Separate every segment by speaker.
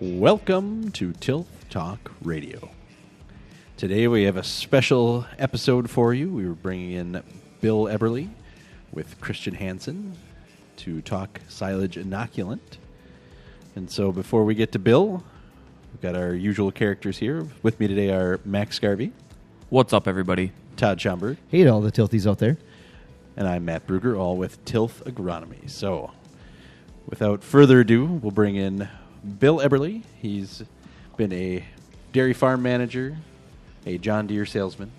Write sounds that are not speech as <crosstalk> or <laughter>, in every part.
Speaker 1: Welcome to Tilth Talk Radio. Today we have a special episode for you. We were bringing in Bill Eberle with Christian Hansen to talk silage inoculant. And so before we get to Bill, we've got our usual characters here. With me today are Max Garvey,
Speaker 2: What's up, everybody?
Speaker 1: Todd Schomburg,
Speaker 3: Hey to all the tilthies out there.
Speaker 1: and I'm Matt Bruger, all with Tilth Agronomy. So without further ado, we'll bring in Bill Eberle. He's been a dairy farm manager, a John Deere salesman.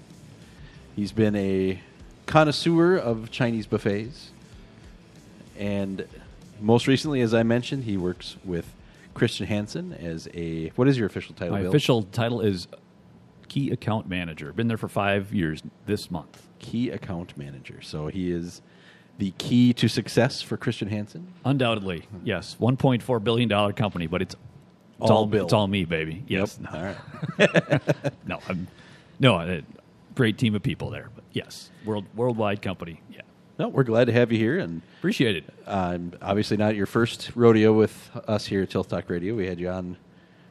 Speaker 1: He's been a connoisseur of Chinese buffets. And most recently, as I mentioned, he works with Christian Hansen as a. What is your official title,
Speaker 4: My
Speaker 1: Bill?
Speaker 4: official title is Key Account Manager. Been there for five years this month.
Speaker 1: Key account manager. So he is the key to success for Christian Hansen.
Speaker 4: Undoubtedly, yes. $1.4 billion company, but it's, it's
Speaker 1: All
Speaker 4: all,
Speaker 1: Bill.
Speaker 4: It's all me, baby. Yes.
Speaker 1: All right. <laughs>
Speaker 4: No, I'm, no, a great team of people there. But yes, world worldwide company. Yeah.
Speaker 1: No, we're glad to have you here, and
Speaker 4: Appreciate it.
Speaker 1: um, obviously not your first rodeo with us here at Tilth Talk Radio. We had you on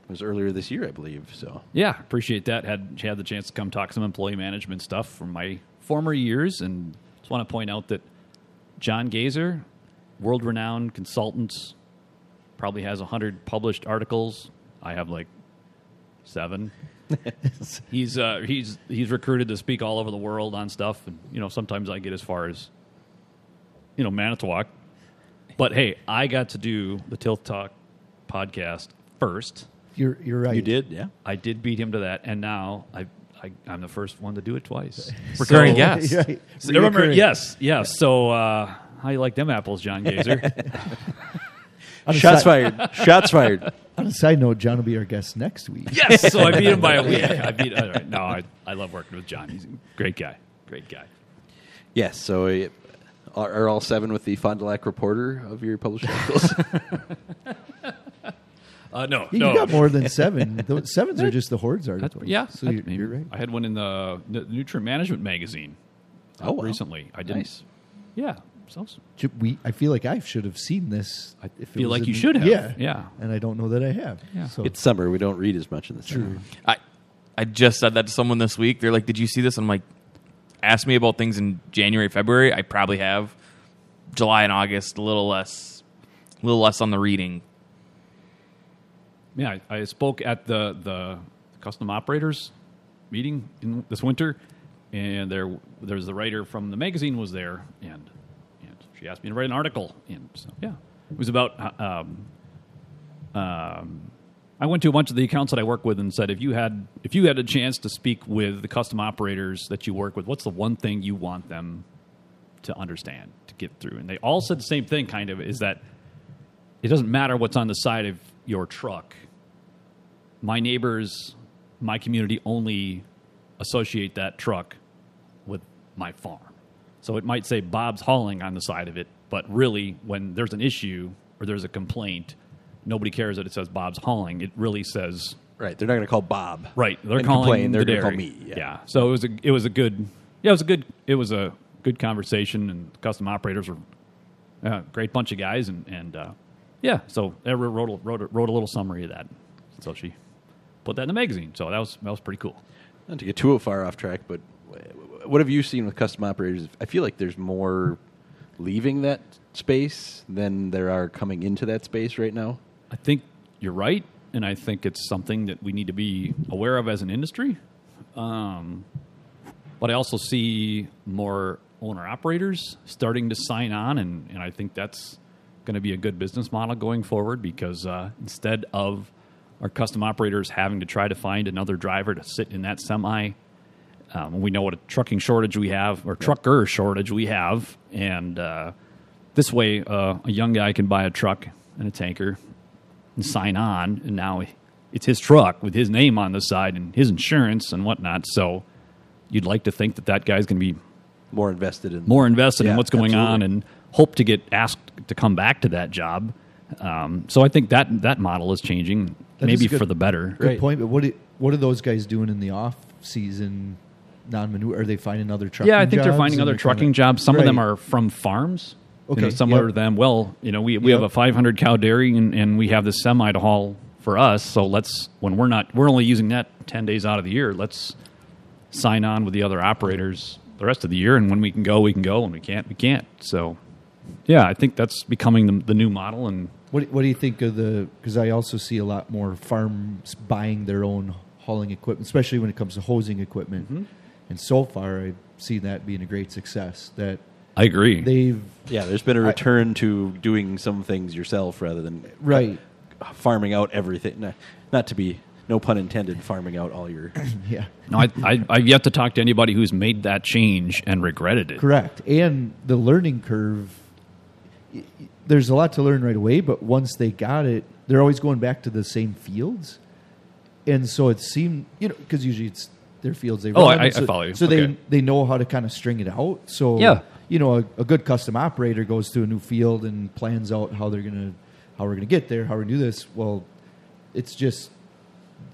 Speaker 1: it was earlier this year, I believe. So
Speaker 4: Yeah, appreciate that. Had had the chance to come talk some employee management stuff from my former years, and just want to point out that John Gazer, world renowned consultant, probably has hundred published articles. I have like seven. <laughs> he's uh, he's he's recruited to speak all over the world on stuff, and you know sometimes I get as far as you know Manitowoc, but hey, I got to do the Tilth Talk podcast first.
Speaker 3: You're you're right.
Speaker 1: you did, yeah.
Speaker 4: I did beat him to that, and now I, I I'm the first one to do it twice. <laughs>
Speaker 2: Recurring <laughs>
Speaker 4: So-
Speaker 2: guest.
Speaker 3: Right.
Speaker 4: So remember,
Speaker 3: Reoccurring.
Speaker 4: yes, yes. So uh, how you like them apples, John <laughs> Gazer?
Speaker 1: Shots
Speaker 3: side-
Speaker 1: fired. Shots fired.
Speaker 3: On a side note, John will be our guest next week.
Speaker 4: yes. So I beat him by a week. I beat. All right. No, I, I love working with John. He's a great guy. Great guy.
Speaker 1: Yes. So uh, are, are all seven with the Fond du Lac reporter of your published articles?
Speaker 4: Uh, no,
Speaker 3: You
Speaker 4: no.
Speaker 3: got more than seven. <laughs> Those sevens are just the hordes
Speaker 4: That's- yeah,
Speaker 3: so
Speaker 4: that's-
Speaker 3: you're, you're right.
Speaker 4: I had one in the, the Nutrient Management magazine. uh,
Speaker 1: Oh, wow.
Speaker 4: recently. I didn't.
Speaker 1: Nice.
Speaker 4: Yeah. So
Speaker 3: We, I feel like I should have seen this.
Speaker 4: I
Speaker 3: if
Speaker 4: feel like you should have.
Speaker 3: Yeah,
Speaker 4: Yeah.
Speaker 3: And I don't know that I have.
Speaker 4: Yeah.
Speaker 3: So
Speaker 1: it's summer. We don't read as much in the summer.
Speaker 2: I I just said that to someone this week. They're like, "Did you see this?" I'm like, "Ask me about things in January, February. I probably have. July and August, a little less, a little less on the reading.
Speaker 4: Yeah, I, I spoke at the the custom operators meeting in this winter, and there there's the writer from the magazine was there, and and she asked me to write an article, and so yeah, it was about. uh, Um, um, I went to a bunch of the accounts that I work with and said, if you had if you had a chance to speak with the custom operators that you work with, what's the one thing you want them to understand to get through? And they all said the same thing, kind of, is that it doesn't matter what's on the side of your truck. My neighbors, my community only associate that truck with my farm. So it might say Bob's hauling on the side of it, but really, when there's an issue or there's a complaint, nobody cares that it says Bob's hauling. It really says
Speaker 1: Right. They're not going to call Bob.
Speaker 4: Right, they're
Speaker 1: and
Speaker 4: calling
Speaker 1: complain. They're
Speaker 4: the
Speaker 1: gonna call
Speaker 4: dairy.
Speaker 1: me. Yeah.
Speaker 4: So it was a it was a good yeah it was a good it was a good conversation and custom operators were a great bunch of guys and and uh, yeah so I wrote wrote a, wrote, a, wrote a little summary of that so she put that in the magazine so that was that was pretty cool.
Speaker 1: Not to get too far off track, but what have you seen with custom operators? I feel like there's more leaving that space than there are coming into that space right now.
Speaker 4: I think you're right, and I think it's something that we need to be aware of as an industry. Um, but I also see more owner operators starting to sign on, and, and I think that's going to be a good business model going forward because uh, instead of our custom operators having to try to find another driver to sit in that semi, um, we know what a trucking shortage we have, or trucker shortage we have, and uh, this way, uh, a young guy can buy a truck and a tanker and sign on, and now it's his truck with his name on the side and his insurance and whatnot. So you'd like to think that that guy's going to be
Speaker 1: More invested in
Speaker 4: more invested
Speaker 1: Yeah,
Speaker 4: in what's going on and hope to get asked to come back to that job. Um, so I think that that model is changing,
Speaker 3: That is
Speaker 4: maybe
Speaker 3: good-
Speaker 4: for the better.
Speaker 3: Good
Speaker 1: Right.
Speaker 3: point. But what it, what are those guys doing in the off season non-manure? Are they finding other trucking? Jobs?
Speaker 4: Yeah, I think they're finding other
Speaker 3: they're
Speaker 4: trucking
Speaker 3: kinda-
Speaker 4: jobs. Some of them are from farms. You
Speaker 3: Okay,
Speaker 4: know, similar
Speaker 3: yep.
Speaker 4: to them. Well, you know, we we
Speaker 3: Yep.
Speaker 4: have a 500 cow dairy, and, and we have this semi to haul for us. So let's when we're not we're only using that 10 days out of the year. Let's sign on with the other operators the rest of the year, and when we can go, we can go. and we can't, we can't. So, yeah, I think that's becoming the, the new model. And
Speaker 3: What What do you think of the? Because I also see a lot more farms buying their own hauling equipment, especially when it comes to hosing equipment.
Speaker 4: Mm-hmm.
Speaker 3: And so far, I've seen that being a great success. That
Speaker 4: I agree.
Speaker 3: they've
Speaker 1: Yeah, there's been a return to doing some things yourself rather than
Speaker 3: right.
Speaker 1: farming out everything. Not, not to be, no pun intended, farming out all your. <coughs>
Speaker 3: Yeah,
Speaker 4: no, I, I I've yet to talk to anybody who's made that change and regretted it.
Speaker 3: correct. And the learning curve. There's a lot to learn right away, but once they got it, they're always going back to the same fields, and so it seemed you know because usually it's their fields they
Speaker 4: Oh,
Speaker 3: run.
Speaker 4: I- I
Speaker 3: so,
Speaker 4: follow you.
Speaker 3: So
Speaker 4: Okay.
Speaker 3: they they know how to kind of string it out. So
Speaker 4: Yeah.
Speaker 3: you know, a, a good custom operator goes to a new field and plans out how they're gonna how we're gonna get there, how we're gonna do this. Well, it's just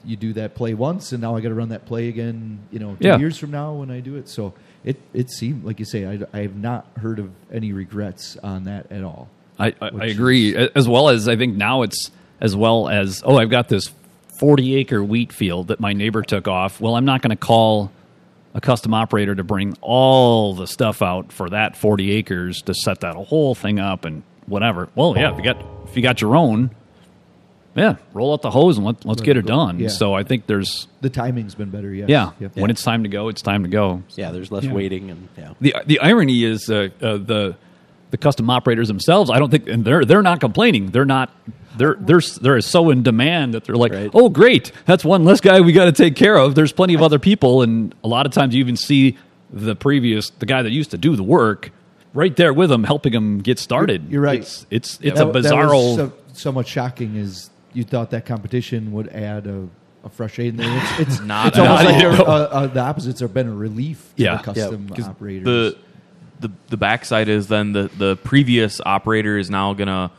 Speaker 3: you do that play once, and now I got to run that play again. You know, two
Speaker 4: Yeah.
Speaker 3: years from now when I do it. So it it seemed like you say I, I have not heard of any regrets on that at all.
Speaker 4: I, I, I agree. As well as I think now it's as well as oh I've got this forty acre wheat field that my neighbor took off. Well, I'm not going to call a custom operator to bring all the stuff out for that forty acres to set that whole thing up and whatever. Well, yeah, if you got if you got your own, yeah, roll out the hose and let, let's
Speaker 3: Let
Speaker 4: get
Speaker 3: it
Speaker 4: it
Speaker 3: go.
Speaker 4: done.
Speaker 3: Yeah.
Speaker 4: So I think there's
Speaker 3: The timing's been better. Yes.
Speaker 4: yeah,
Speaker 3: Yep.
Speaker 4: when it's time to go, it's time to go.
Speaker 1: Yeah, there's less
Speaker 4: Yeah.
Speaker 1: waiting and yeah.
Speaker 4: The the irony is uh, uh, the the custom operators themselves. I don't think, and they're they're not complaining. They're not. They're they're they're so in demand that they're like,
Speaker 1: Right.
Speaker 4: oh great, that's one less guy we got to take care of. There's plenty of other people, and a lot of times you even see the previous the guy that used to do the work right there with them, helping them get started.
Speaker 3: You're right.
Speaker 4: It's it's it's
Speaker 3: That-
Speaker 4: a bizarre.
Speaker 3: so, much shocking. Is you thought that competition would add a, a fresh aid in there? It's, it's <laughs>
Speaker 2: Not
Speaker 3: It's almost like
Speaker 4: all. <laughs>
Speaker 3: they're, uh, uh, the opposites have been a relief to
Speaker 4: Yeah.
Speaker 3: the custom
Speaker 2: Yeah, 'cause
Speaker 3: operators.
Speaker 2: the the the backside is then the the previous operator is now gonna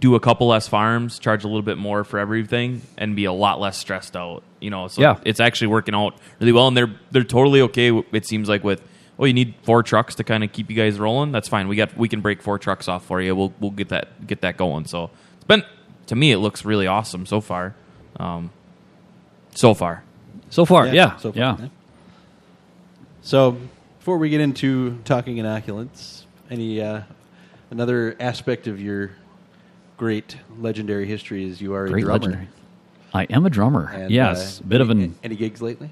Speaker 2: do a couple less farms, charge a little bit more for everything, and be a lot less stressed out. You know, so
Speaker 4: Yeah.
Speaker 2: it's actually working out really well, and they're they're totally okay. It seems like with oh, you need four trucks to kind of keep you guys rolling. That's fine. We got we can break four trucks off for you. We'll we'll get that get that going. So it's been to me, it looks really awesome so far. Um, so far.
Speaker 4: so far, yeah,
Speaker 1: so far,
Speaker 4: yeah.
Speaker 1: So, before we get into talking inoculants, any uh, another aspect of your great legendary history is you are a drummer.
Speaker 4: legendary. I am a drummer.
Speaker 1: And,
Speaker 4: yes,
Speaker 1: uh,
Speaker 4: a bit of an
Speaker 1: any gigs lately?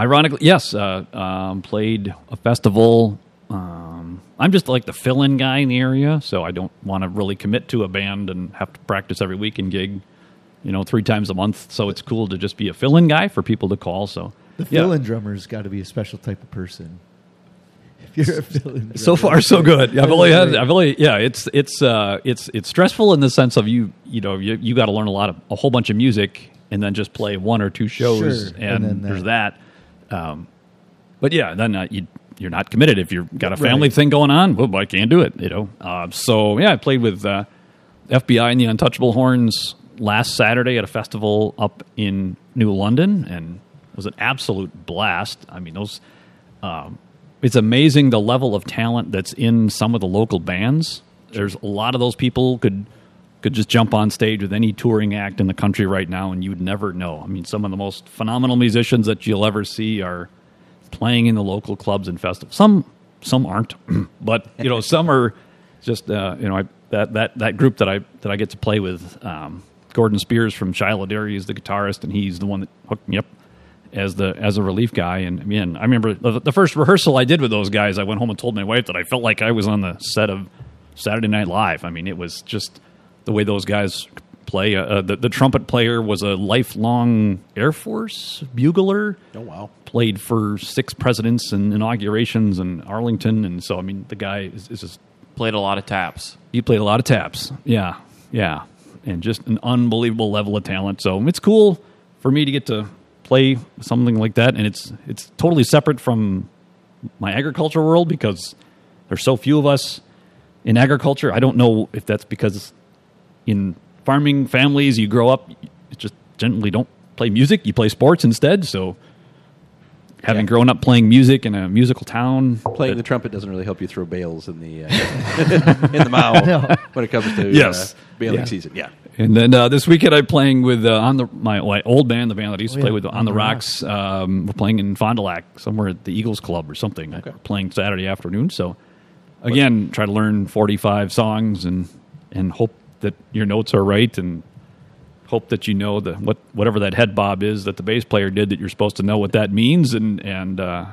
Speaker 4: Ironically, yes. Uh, um, played a festival. Um, I'm just like the fill-in guy in the area, so I don't want to really commit to a band and have to practice every week and gig, you know, three times a month. So it's cool to just be a fill-in guy for people to call. So
Speaker 3: the fill-in drummer's got to be a special type of person. <laughs> If you're a fill-in <laughs>
Speaker 4: So far, so good. I've only had, I've only, yeah. It's it's uh, it's it's stressful in the sense of you, you know, you you got to learn a lot of a whole bunch of music and then just play one or two shows,
Speaker 3: Sure,
Speaker 4: and,
Speaker 3: and then
Speaker 4: there's
Speaker 3: that.
Speaker 4: that. Um, but yeah, then uh, you you're not committed if you've got a family
Speaker 3: Right.
Speaker 4: thing going on. Well, I can't do it, you know. Uh, so yeah, I played with uh, FBI and the Untouchable Horns last Saturday at a festival up in New London, and it was an absolute blast. I mean, those. Um, it's amazing the level of talent that's in some of the local bands. There's a lot of those people could could just jump on stage with any touring act in the country right now, and you'd never know. I mean, some of the most phenomenal musicians that you'll ever see are playing in the local clubs and festivals. Some some aren't, <clears throat> but you know, some are just uh, you know I, that that that group that I that I get to play with. Um, Gordon Spears from Shiloh Dairy is the guitarist, and he's the one that hooked me up as the as a relief guy. And man, I remember the, the first rehearsal I did with those guys. I went home and told my wife that I felt like I was on the set of Saturday Night Live. I mean, it was just the way those guys play. Uh, uh, the, the trumpet player was a lifelong Air Force bugler.
Speaker 1: Oh wow!
Speaker 4: Played for six presidents and inaugurations in Arlington, and so I mean, the guy is, is just
Speaker 2: Played a lot of taps.
Speaker 4: he played a lot of taps. Yeah, yeah, and just an unbelievable level of talent. So it's cool for me to get to play something like that, and it's it's totally separate from my agriculture world because there's so few of us in agriculture. I don't know if that's because in farming families you grow up, you just generally don't play music; you play sports instead. So having
Speaker 1: Yeah.
Speaker 4: grown up playing music in a musical town.
Speaker 1: Playing the trumpet doesn't really help you throw bales in the uh, <laughs> in the mouth
Speaker 3: No.
Speaker 1: when it comes to
Speaker 4: Yes.
Speaker 1: uh, baling
Speaker 4: Yeah.
Speaker 1: season. Yeah.
Speaker 4: And then uh, this weekend I'm playing with uh, on the my, my old band, the band that I used to
Speaker 3: Oh,
Speaker 4: play
Speaker 3: yeah.
Speaker 4: with on the Rocks. Um, we're playing in Fond du Lac somewhere at the Eagles Club or something.
Speaker 1: Okay.
Speaker 4: We're playing Saturday afternoon. So again, try to learn 45 songs and and hope that your notes are right and hope that you know the what whatever that head bob is that the bass player did that you're supposed to know what that means and and uh,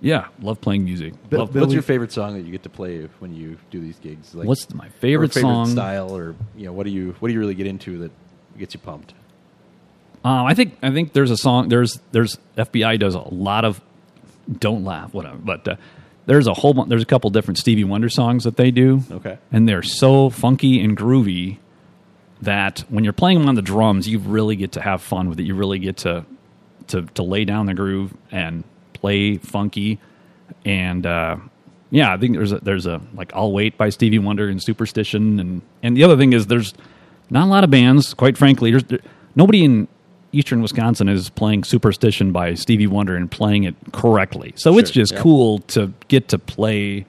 Speaker 4: yeah, love playing music.
Speaker 3: Bill-
Speaker 4: Love-
Speaker 3: Bill-
Speaker 1: What's your favorite song that you get to play when you do these gigs? Like,
Speaker 4: what's my
Speaker 1: or
Speaker 4: favorite, song?
Speaker 1: style, or you know, what do you what do you really get into that gets you pumped?
Speaker 4: Um, I think I think there's a song. There's there's FBI does a lot of don't laugh whatever, but uh, there's a whole bunch. There's a couple different Stevie Wonder songs that they do.
Speaker 1: Okay.
Speaker 4: and they're so funky and groovy that when you're playing them on the drums, you really get to have fun with it. You really get to to to lay down the groove and play funky. And uh, yeah, I think there's a, there's a like I'll Wait by Stevie Wonder and Superstition, and and the other thing is there's not a lot of bands, quite frankly. There's there, nobody in Eastern Wisconsin is playing Superstition by Stevie Wonder and playing it correctly. So it's just
Speaker 1: yeah.
Speaker 4: cool to get to play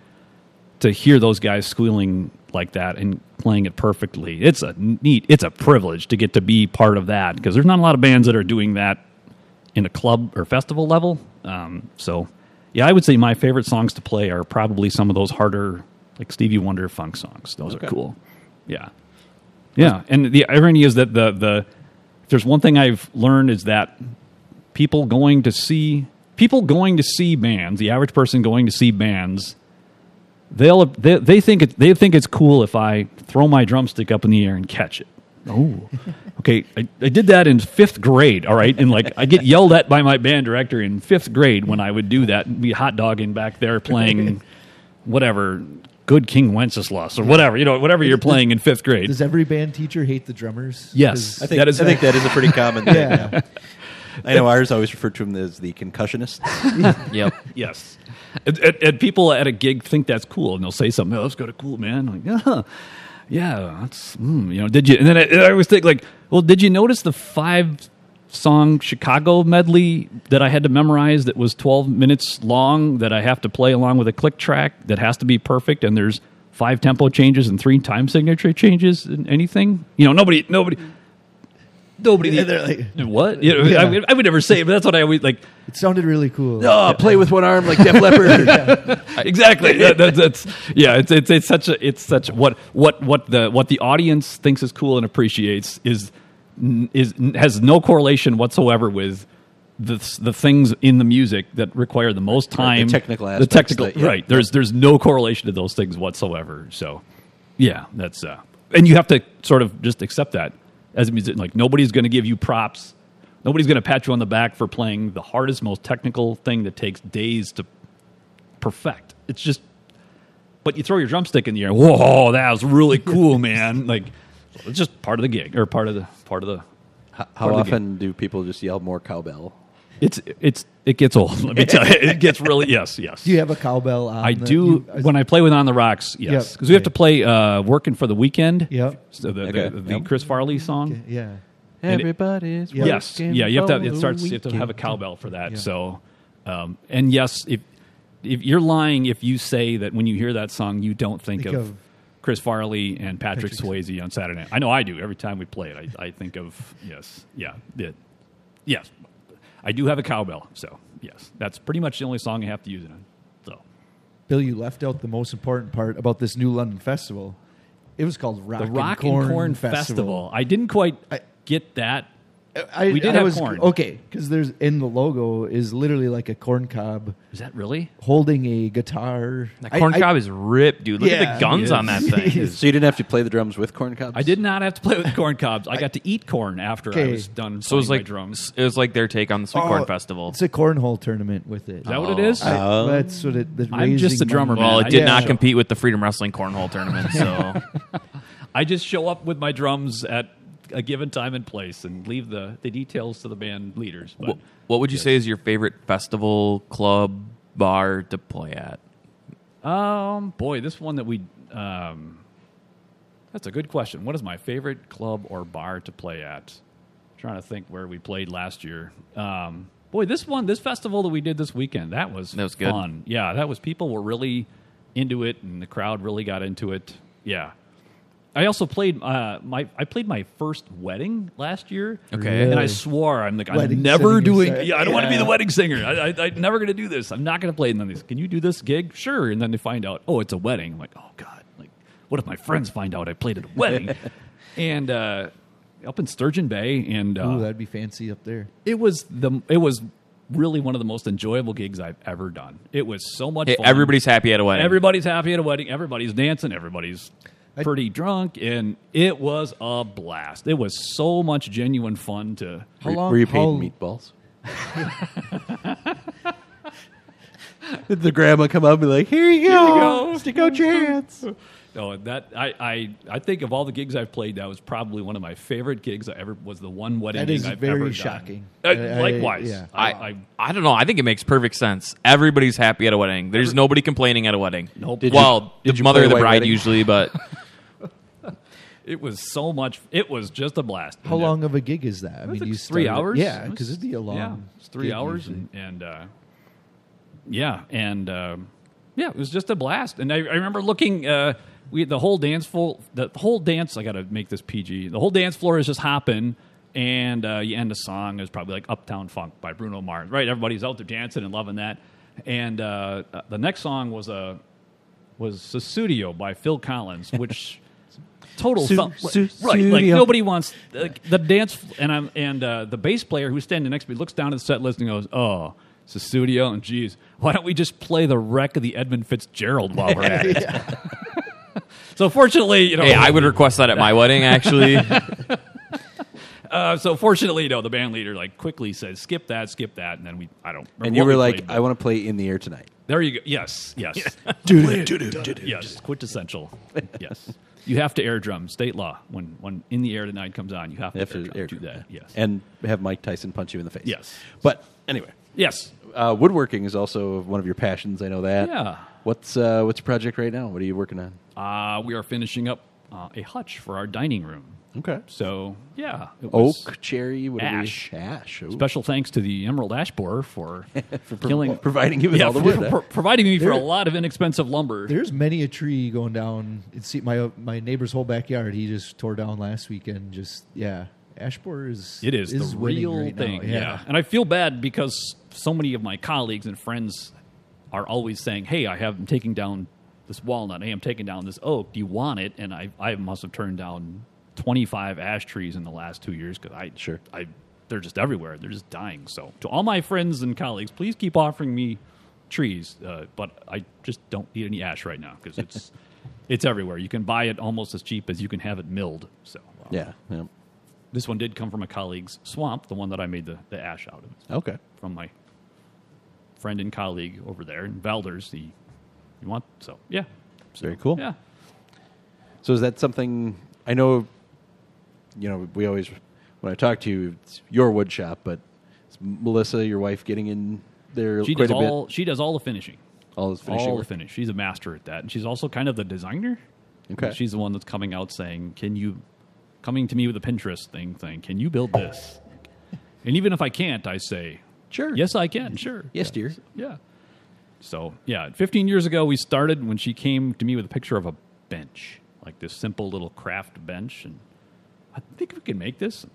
Speaker 4: to hear those guys squealing like that and playing it perfectly. It's a neat, it's a privilege to get to be part of that because there's not a lot of bands that are doing that in a club or festival level. Um, so, yeah, I would say my favorite songs to play are probably some of those harder, like Stevie Wonder funk songs. Those
Speaker 1: Okay.
Speaker 4: are cool. Yeah, yeah. And the irony is that the the if there's one thing I've learned is that people going to see people going to see bands, the average person going to see bands they'll they, they think it, they think it's cool if I throw my drumstick up in the air and catch it. Oh, <laughs> okay. I, I did that in fifth grade. All right, and like I get yelled at by my band director in fifth grade when I would do that and be hot dogging back there playing <laughs> whatever good King Wenceslas or whatever you know whatever you're playing in fifth grade.
Speaker 3: Does every band teacher hate the drummers?
Speaker 4: Yes.
Speaker 1: I think
Speaker 4: That is-
Speaker 1: I think that is a pretty common thing.
Speaker 3: Yeah.
Speaker 1: yeah. I know ours always referred to him as the concussionist. <laughs>
Speaker 2: Yep.
Speaker 4: Yes. And, and, and people at a gig think that's cool, and they'll say something. Oh, that's kind of cool, man. I'm like, yeah, <laughs> yeah, that's mm, you know. Did you? And then I, I always think like, well, did you notice the five song Chicago medley that I had to memorize that was twelve minutes long that I have to play along with a click track that has to be perfect, and there's five tempo changes and three time signature changes and anything. You know, nobody, nobody. Nobody.
Speaker 3: Yeah, they're like- <laughs>
Speaker 4: what? You know,
Speaker 3: Yeah.
Speaker 4: I, would- I would never say, it, but that's what I always like.
Speaker 3: It sounded really cool.
Speaker 1: oh, play with one arm like Def Leppard. <laughs> <laughs>
Speaker 4: exactly. That- that- that's yeah. It's, it's it's such a it's such what what what the what the audience thinks is cool and appreciates is is has no correlation whatsoever with the the things in the music that require the most
Speaker 1: Right, the
Speaker 4: time.
Speaker 1: technical
Speaker 4: the technical
Speaker 1: that- yeah.
Speaker 4: right. There's there's no correlation to those things whatsoever. So yeah, that's uh, and you have to sort of just accept that as a musician. Like nobody's going to give you props. Nobody's going to pat you on the back for playing the hardest, most technical thing that takes days to perfect. It's just, but you throw your drumstick in the air. Whoa, that was really <laughs> cool, man! Like it's just part of the gig or part of the part of the.
Speaker 1: How, how
Speaker 4: of the
Speaker 1: often do people just yell more cowbell?
Speaker 4: It's it's it gets old. Let me tell you, it gets really yes yes.
Speaker 3: Do you have a cowbell on?
Speaker 4: I
Speaker 3: the-
Speaker 4: do
Speaker 3: you-
Speaker 4: when I play with On the Rocks, yes,
Speaker 3: Yep.
Speaker 4: because we have to play uh, "Working for the Weekend."
Speaker 3: Yep.
Speaker 4: So the
Speaker 1: Okay.
Speaker 4: the, the
Speaker 1: Yep.
Speaker 4: Chris Farley song.
Speaker 3: Yeah.
Speaker 4: And it-
Speaker 1: Everybody's
Speaker 3: Yeah.
Speaker 4: Yes,
Speaker 1: working
Speaker 4: yeah, you have to. Have,
Speaker 1: for
Speaker 4: it
Speaker 1: the
Speaker 4: starts. You have to have a
Speaker 1: weekend.
Speaker 4: cowbell for that.
Speaker 3: Yeah.
Speaker 4: So, um, and yes, if if you're lying if you say that when you hear that song you don't think,
Speaker 3: Think
Speaker 4: of,
Speaker 3: of-
Speaker 4: Chris Farley and Patrick,
Speaker 3: Patrick-
Speaker 4: Swayze on Saturday. Night. I know I do every time we play it. I, I think of yes, yeah, it, yes. I do have a cowbell, so yes, that's pretty much the only song I have to use it on. So
Speaker 3: Bill, you left out the most important part about this new London festival. It was called Rock,
Speaker 4: the Rock
Speaker 3: and
Speaker 4: and
Speaker 3: Corn,
Speaker 4: Corn, Festival. I didn't quite
Speaker 3: I-
Speaker 4: get that.
Speaker 3: I,
Speaker 4: We did
Speaker 3: I
Speaker 4: have
Speaker 3: was,
Speaker 4: corn.
Speaker 3: Okay, because there's in the logo is literally like a corn cob
Speaker 4: Is that really?
Speaker 3: holding a guitar.
Speaker 2: That corn
Speaker 3: I-
Speaker 2: cob is ripped, dude. Look at the guns on that <laughs> thing.
Speaker 1: So you didn't have to play the drums with corn cobs?
Speaker 4: I did not have to play with corn cobs. I got to eat corn after I was done.
Speaker 2: So it was like
Speaker 4: my drums.
Speaker 2: it was like their take on the Sweet
Speaker 3: Oh,
Speaker 2: Corn Festival.
Speaker 3: It's a cornhole tournament with it.
Speaker 4: Is that what it is?
Speaker 3: I-
Speaker 1: Oh.
Speaker 3: that's what it. The
Speaker 4: I'm just
Speaker 3: raising
Speaker 4: a drummer,
Speaker 3: money-
Speaker 2: Well,
Speaker 4: man.
Speaker 2: it did
Speaker 4: I-
Speaker 2: not compete with the Freedom Wrestling Cornhole Tournament, so <laughs>
Speaker 4: I just show up with my drums at a given time and place and leave the, the details to the band leaders. But
Speaker 2: what, what would you say is your favorite festival, club, bar to play at?
Speaker 4: um, boy, this one that we um, that's a good question. What is my favorite club or bar to play at? trying to think where we played last year. Um, boy, this one, this festival that we did this weekend, that was
Speaker 2: That was good.
Speaker 4: fun. Yeah, that was people were really into it, and the crowd really got into it. Yeah. I also played uh, my I played my first wedding last year.
Speaker 2: Okay.
Speaker 4: and I swore I'm like
Speaker 3: Wedding
Speaker 4: I'm never
Speaker 3: singer
Speaker 4: doing.
Speaker 3: set.
Speaker 4: Yeah, I don't want to be the wedding singer. I, I, I'm never going to do this. I'm not going to play. And then they say, "Can you do this gig?" Sure. And then they find out, oh, it's a wedding. I'm like, oh god, like what if my friends find out I played at a wedding? <laughs> and uh, up in Sturgeon Bay, and uh,
Speaker 3: Ooh, that'd be fancy up there.
Speaker 4: it was the it was really one of the most enjoyable gigs I've ever done. It was so much
Speaker 2: Hey,
Speaker 4: fun.
Speaker 2: everybody's happy at a wedding.
Speaker 4: Everybody's happy at a wedding. Everybody's dancing. Everybody's
Speaker 3: I-
Speaker 4: pretty drunk, and it was a blast. It was so much genuine fun to.
Speaker 3: How long?
Speaker 1: Were you paid
Speaker 3: how-
Speaker 1: meatballs? <laughs> Did the grandma come up and be like, "Here you go,
Speaker 4: go.
Speaker 1: stick out your hands"?
Speaker 4: No, <laughs> that I, I I think of all the gigs I've played, that was probably one of my favorite gigs I ever was the one wedding
Speaker 3: That
Speaker 4: gig
Speaker 3: is
Speaker 4: I've
Speaker 3: very
Speaker 4: ever done.
Speaker 3: shocking.
Speaker 4: Uh,
Speaker 3: I- I-
Speaker 4: likewise,
Speaker 3: yeah.
Speaker 4: I,
Speaker 2: I,
Speaker 4: I,
Speaker 2: I don't know. I think it makes perfect sense. Everybody's happy at a wedding. There's nobody complaining at a wedding.
Speaker 4: Nope.
Speaker 1: Did you-
Speaker 2: well,
Speaker 1: did
Speaker 2: the
Speaker 1: you
Speaker 2: mother
Speaker 1: play
Speaker 2: of the
Speaker 1: White
Speaker 2: bride
Speaker 1: Wedding?
Speaker 2: usually, but <laughs>
Speaker 4: it was so much. It was just a blast.
Speaker 3: How
Speaker 4: And, uh,
Speaker 3: long of a gig is that? I mean,
Speaker 4: like
Speaker 3: you
Speaker 4: three
Speaker 3: started-
Speaker 4: hours.
Speaker 3: Yeah, because it'd be a long.
Speaker 4: Yeah, it's three hours,
Speaker 3: usually.
Speaker 4: and, and uh, yeah, and uh, yeah, it was just a blast. And I, I remember looking. Uh, we the whole dance floor. The whole dance. I got to make this PG. The whole dance floor is just hopping. And uh, you end a song It was probably like "Uptown Funk" by Bruno Mars, right? Everybody's out there dancing and loving that. And uh, uh, the next song was a was "Sussudio" by Phil Collins, which <laughs> total
Speaker 1: Su-
Speaker 4: thump-
Speaker 1: su-
Speaker 4: right. Like nobody wants like, the dance, and I'm and uh, the bass player who's standing next to me looks down at the set list and goes, "Oh, it's a studio, and geez, why don't we just play the wreck of the Edmund Fitzgerald while we're at <laughs> it?" <laughs> so fortunately, you know,
Speaker 2: hey, I would request that at my wedding. Actually, <laughs>
Speaker 4: uh, so fortunately, you know, the band leader like quickly says, "Skip that, skip that," and then we, I don't. remember
Speaker 1: And you
Speaker 4: what
Speaker 1: were
Speaker 4: we
Speaker 1: like,
Speaker 4: played,
Speaker 1: "I want to play in the air tonight."
Speaker 4: There you go. Yes, yes, yes. Quintessential. Yes, you have to air drum. State law. When when in the air tonight comes on, you have to,
Speaker 1: You have
Speaker 4: air
Speaker 1: to
Speaker 4: drum.
Speaker 1: air
Speaker 4: do
Speaker 1: drum,
Speaker 4: that.
Speaker 1: yeah.
Speaker 4: Yes.
Speaker 1: and have Mike Tyson punch you in the face.
Speaker 4: Yes.
Speaker 1: but anyway,
Speaker 4: yes.
Speaker 1: uh, woodworking is also one of your passions. I know that.
Speaker 4: Yeah.
Speaker 1: What's uh, what's your project right now? What are you working on?
Speaker 4: Uh, we are finishing up uh, a hutch for our dining room.
Speaker 1: Okay.
Speaker 4: So yeah, it was-
Speaker 1: Oak, cherry, what
Speaker 4: Ash.
Speaker 1: ash. Ooh.
Speaker 4: Special thanks to the Emerald Ash Borer for, <laughs> <laughs> killing,
Speaker 1: providing you with
Speaker 4: yeah,
Speaker 1: all the wood.
Speaker 4: for providing me for a lot of inexpensive lumber.
Speaker 3: There's many a tree going down. See my uh, my neighbor's whole backyard. He just tore down last weekend. Just yeah, ash borer is
Speaker 4: It is, the real
Speaker 3: right
Speaker 4: thing.
Speaker 3: Yeah.
Speaker 4: Yeah. And I feel bad because so many of my colleagues and friends are always saying, "Hey, I have I'm taking down this walnut. Hey, I'm taking down this oak. Do you want it?" And I I must have turned down 25 ash trees in the last 2 years cuz I
Speaker 1: Sure.
Speaker 4: I they're just everywhere. They're just dying. So, to all my friends and colleagues, please keep offering me trees, uh, but I just don't need any ash right now because it's <laughs> it's everywhere. You can buy it almost as cheap as you can have it milled. So, uh,
Speaker 1: Yeah. yeah.
Speaker 4: this one did come from a colleague's swamp, the one that I made the, the ash out of,
Speaker 1: Okay.
Speaker 4: from my friend and colleague over there in Valders. The you want so yeah,
Speaker 1: Very cool.
Speaker 4: yeah.
Speaker 1: So is that something I know? You know, we always when I talk to you, it's your wood shop, but is Melissa, your wife, getting in there
Speaker 4: She does
Speaker 1: a bit.
Speaker 4: all she does all the finishing,
Speaker 1: all his finishing
Speaker 4: all the finish. She's a master at that, and she's also kind of the designer.
Speaker 1: Okay.
Speaker 4: she's the one that's coming out saying, "Can you coming to me with a Pinterest thing? Thing, can you build this?" and even if I can't, I say,
Speaker 1: Sure.
Speaker 4: "Yes, I can. Sure.
Speaker 1: Yes,
Speaker 4: Yeah.
Speaker 1: dear.
Speaker 4: Yeah. So yeah, 15 years ago we started when she came to me with a picture of a bench, like this simple little craft bench, and I think we can make this.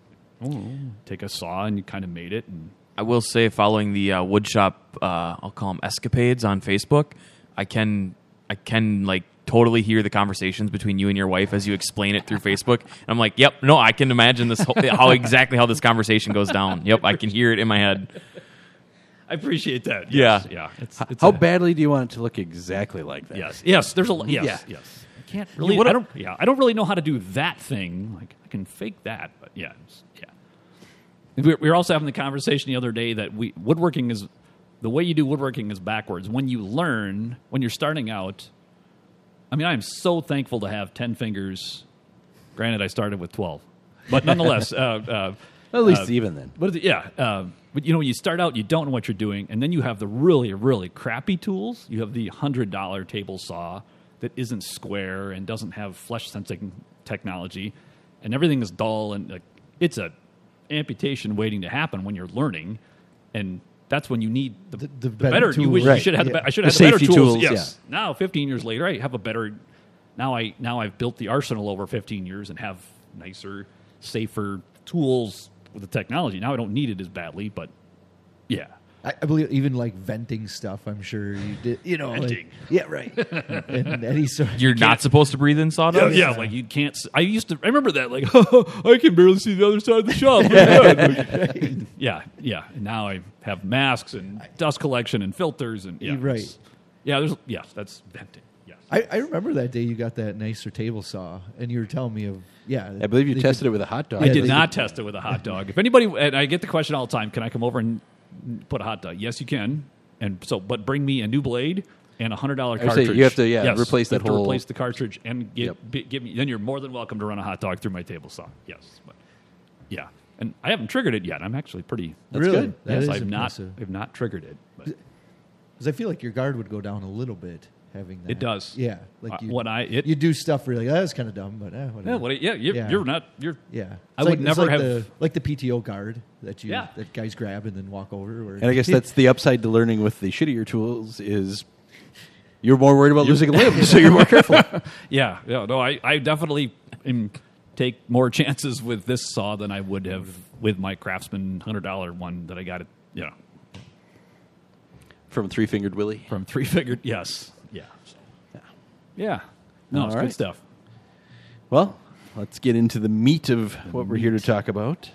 Speaker 4: Oh, take a saw and you kind of made it, and
Speaker 2: I will say, following the uh, woodshop, uh, I'll call them escapades on Facebook, I can, I can like totally hear the conversations between you and your wife as you explain it through Facebook. And I'm like, yep, no, I can imagine this whole, how exactly how this conversation goes down. Yep, I can hear it in my head.
Speaker 4: I appreciate that.
Speaker 2: Yeah.
Speaker 4: Yes, yeah. It's, it's
Speaker 1: How
Speaker 4: a-
Speaker 1: badly do you want it to look exactly like that?
Speaker 4: Yes, yes. There's a lo- yes,
Speaker 1: Yeah.
Speaker 4: yes. I can't really.
Speaker 2: what
Speaker 4: I don't. Yeah, I don't really know how to do that thing. Like I can fake that, but yeah, yeah. We were- we were also having the conversation the other day that we woodworking is the way you do woodworking is backwards. When you learn, when you're starting out, I mean, I am so thankful to have ten fingers. Granted, I started with twelve, but nonetheless, <laughs> uh, uh,
Speaker 1: At least
Speaker 4: uh,
Speaker 1: even then.
Speaker 4: it? Yeah. Um, but you know, when you start out, you don't know what you're doing, and then you have the really, really crappy tools. You have the hundred dollar table saw that isn't square and doesn't have flesh sensing technology, and everything is dull and like, it's a amputation waiting to happen when you're learning. and that's when you need the,
Speaker 3: The-
Speaker 4: the,
Speaker 3: the better
Speaker 4: better. You wish
Speaker 3: tools.
Speaker 4: you should have. The,
Speaker 3: Yeah.
Speaker 4: be- I should have the better tools.
Speaker 1: tools,
Speaker 4: Yes. Now, 15 years later, I have a better. Now I now I've built the arsenal over 15 years and have nicer, safer tools with the technology. Now I don't need it as badly, but yeah.
Speaker 3: I, I believe even like venting stuff. I'm sure you did. You know, like-
Speaker 4: Venting.
Speaker 3: yeah, right. <laughs> and any sort.
Speaker 2: You're not supposed to breathe in
Speaker 4: Yeah,
Speaker 2: sawdust.
Speaker 4: yeah, like you can't. I used to. I remember that. Like, <laughs> I can barely see the other side of the shop. <laughs> Look. Like, yeah, yeah. And now I have masks and dust collection and filters and yeah,
Speaker 3: Right.
Speaker 4: Yeah, there's yes, that's venting. Yes.
Speaker 3: I, I remember that day you got that nicer table saw, and you were telling me of yeah.
Speaker 1: I believe you tested
Speaker 3: could-
Speaker 1: it with a hot dog.
Speaker 4: I did not test it with a hot dog. If anybody, and I get the question all the time, can I come over and put a hot dog? Yes, you can. And so, but bring me a new blade and a hundred dollar
Speaker 1: I say
Speaker 4: cartridge.
Speaker 1: you have to, yeah,
Speaker 4: Yes,
Speaker 1: replace that whole-
Speaker 4: replace the cartridge and get,
Speaker 1: Yep.
Speaker 4: bi- give me. Then you're more than welcome to run a hot dog through my table saw. Yes, but yeah, and I haven't triggered it yet. I'm actually pretty.
Speaker 1: That's
Speaker 3: really?
Speaker 1: good.
Speaker 3: That
Speaker 4: yes, I've not.
Speaker 3: impressive.
Speaker 4: I've not triggered it.
Speaker 3: Because I feel like your guard would go down a little bit having that.
Speaker 4: It does.
Speaker 3: Yeah, like
Speaker 4: Uh,
Speaker 3: you,
Speaker 4: what I- it-
Speaker 3: you do stuff where you're like that's kind of dumb, but eh, whatever.
Speaker 4: yeah, what, yeah, you,
Speaker 3: Yeah.
Speaker 4: you're not. You're
Speaker 3: Yeah,
Speaker 4: I
Speaker 3: It's
Speaker 4: would
Speaker 3: like,
Speaker 4: never
Speaker 3: like
Speaker 4: have-
Speaker 3: the, like the PTO guard that you
Speaker 4: Yeah.
Speaker 3: that guys grab and then walk over. Or,
Speaker 1: And I guess that's the upside to learning with the shittier tools is you're more worried about losing a limb, <laughs> so you're more careful. <laughs>
Speaker 4: Yeah, yeah. No, I, I definitely am, take more <laughs> chances with this saw than I would have with my Craftsman hundred dollar one that I got it. You know,
Speaker 1: From Three Fingered Willie.
Speaker 4: from three fingered, Yes, yeah, so, yeah, yeah. No,
Speaker 1: All
Speaker 4: it's
Speaker 1: right.
Speaker 4: good stuff.
Speaker 1: Well, let's get into the meat of what we're here to talk about.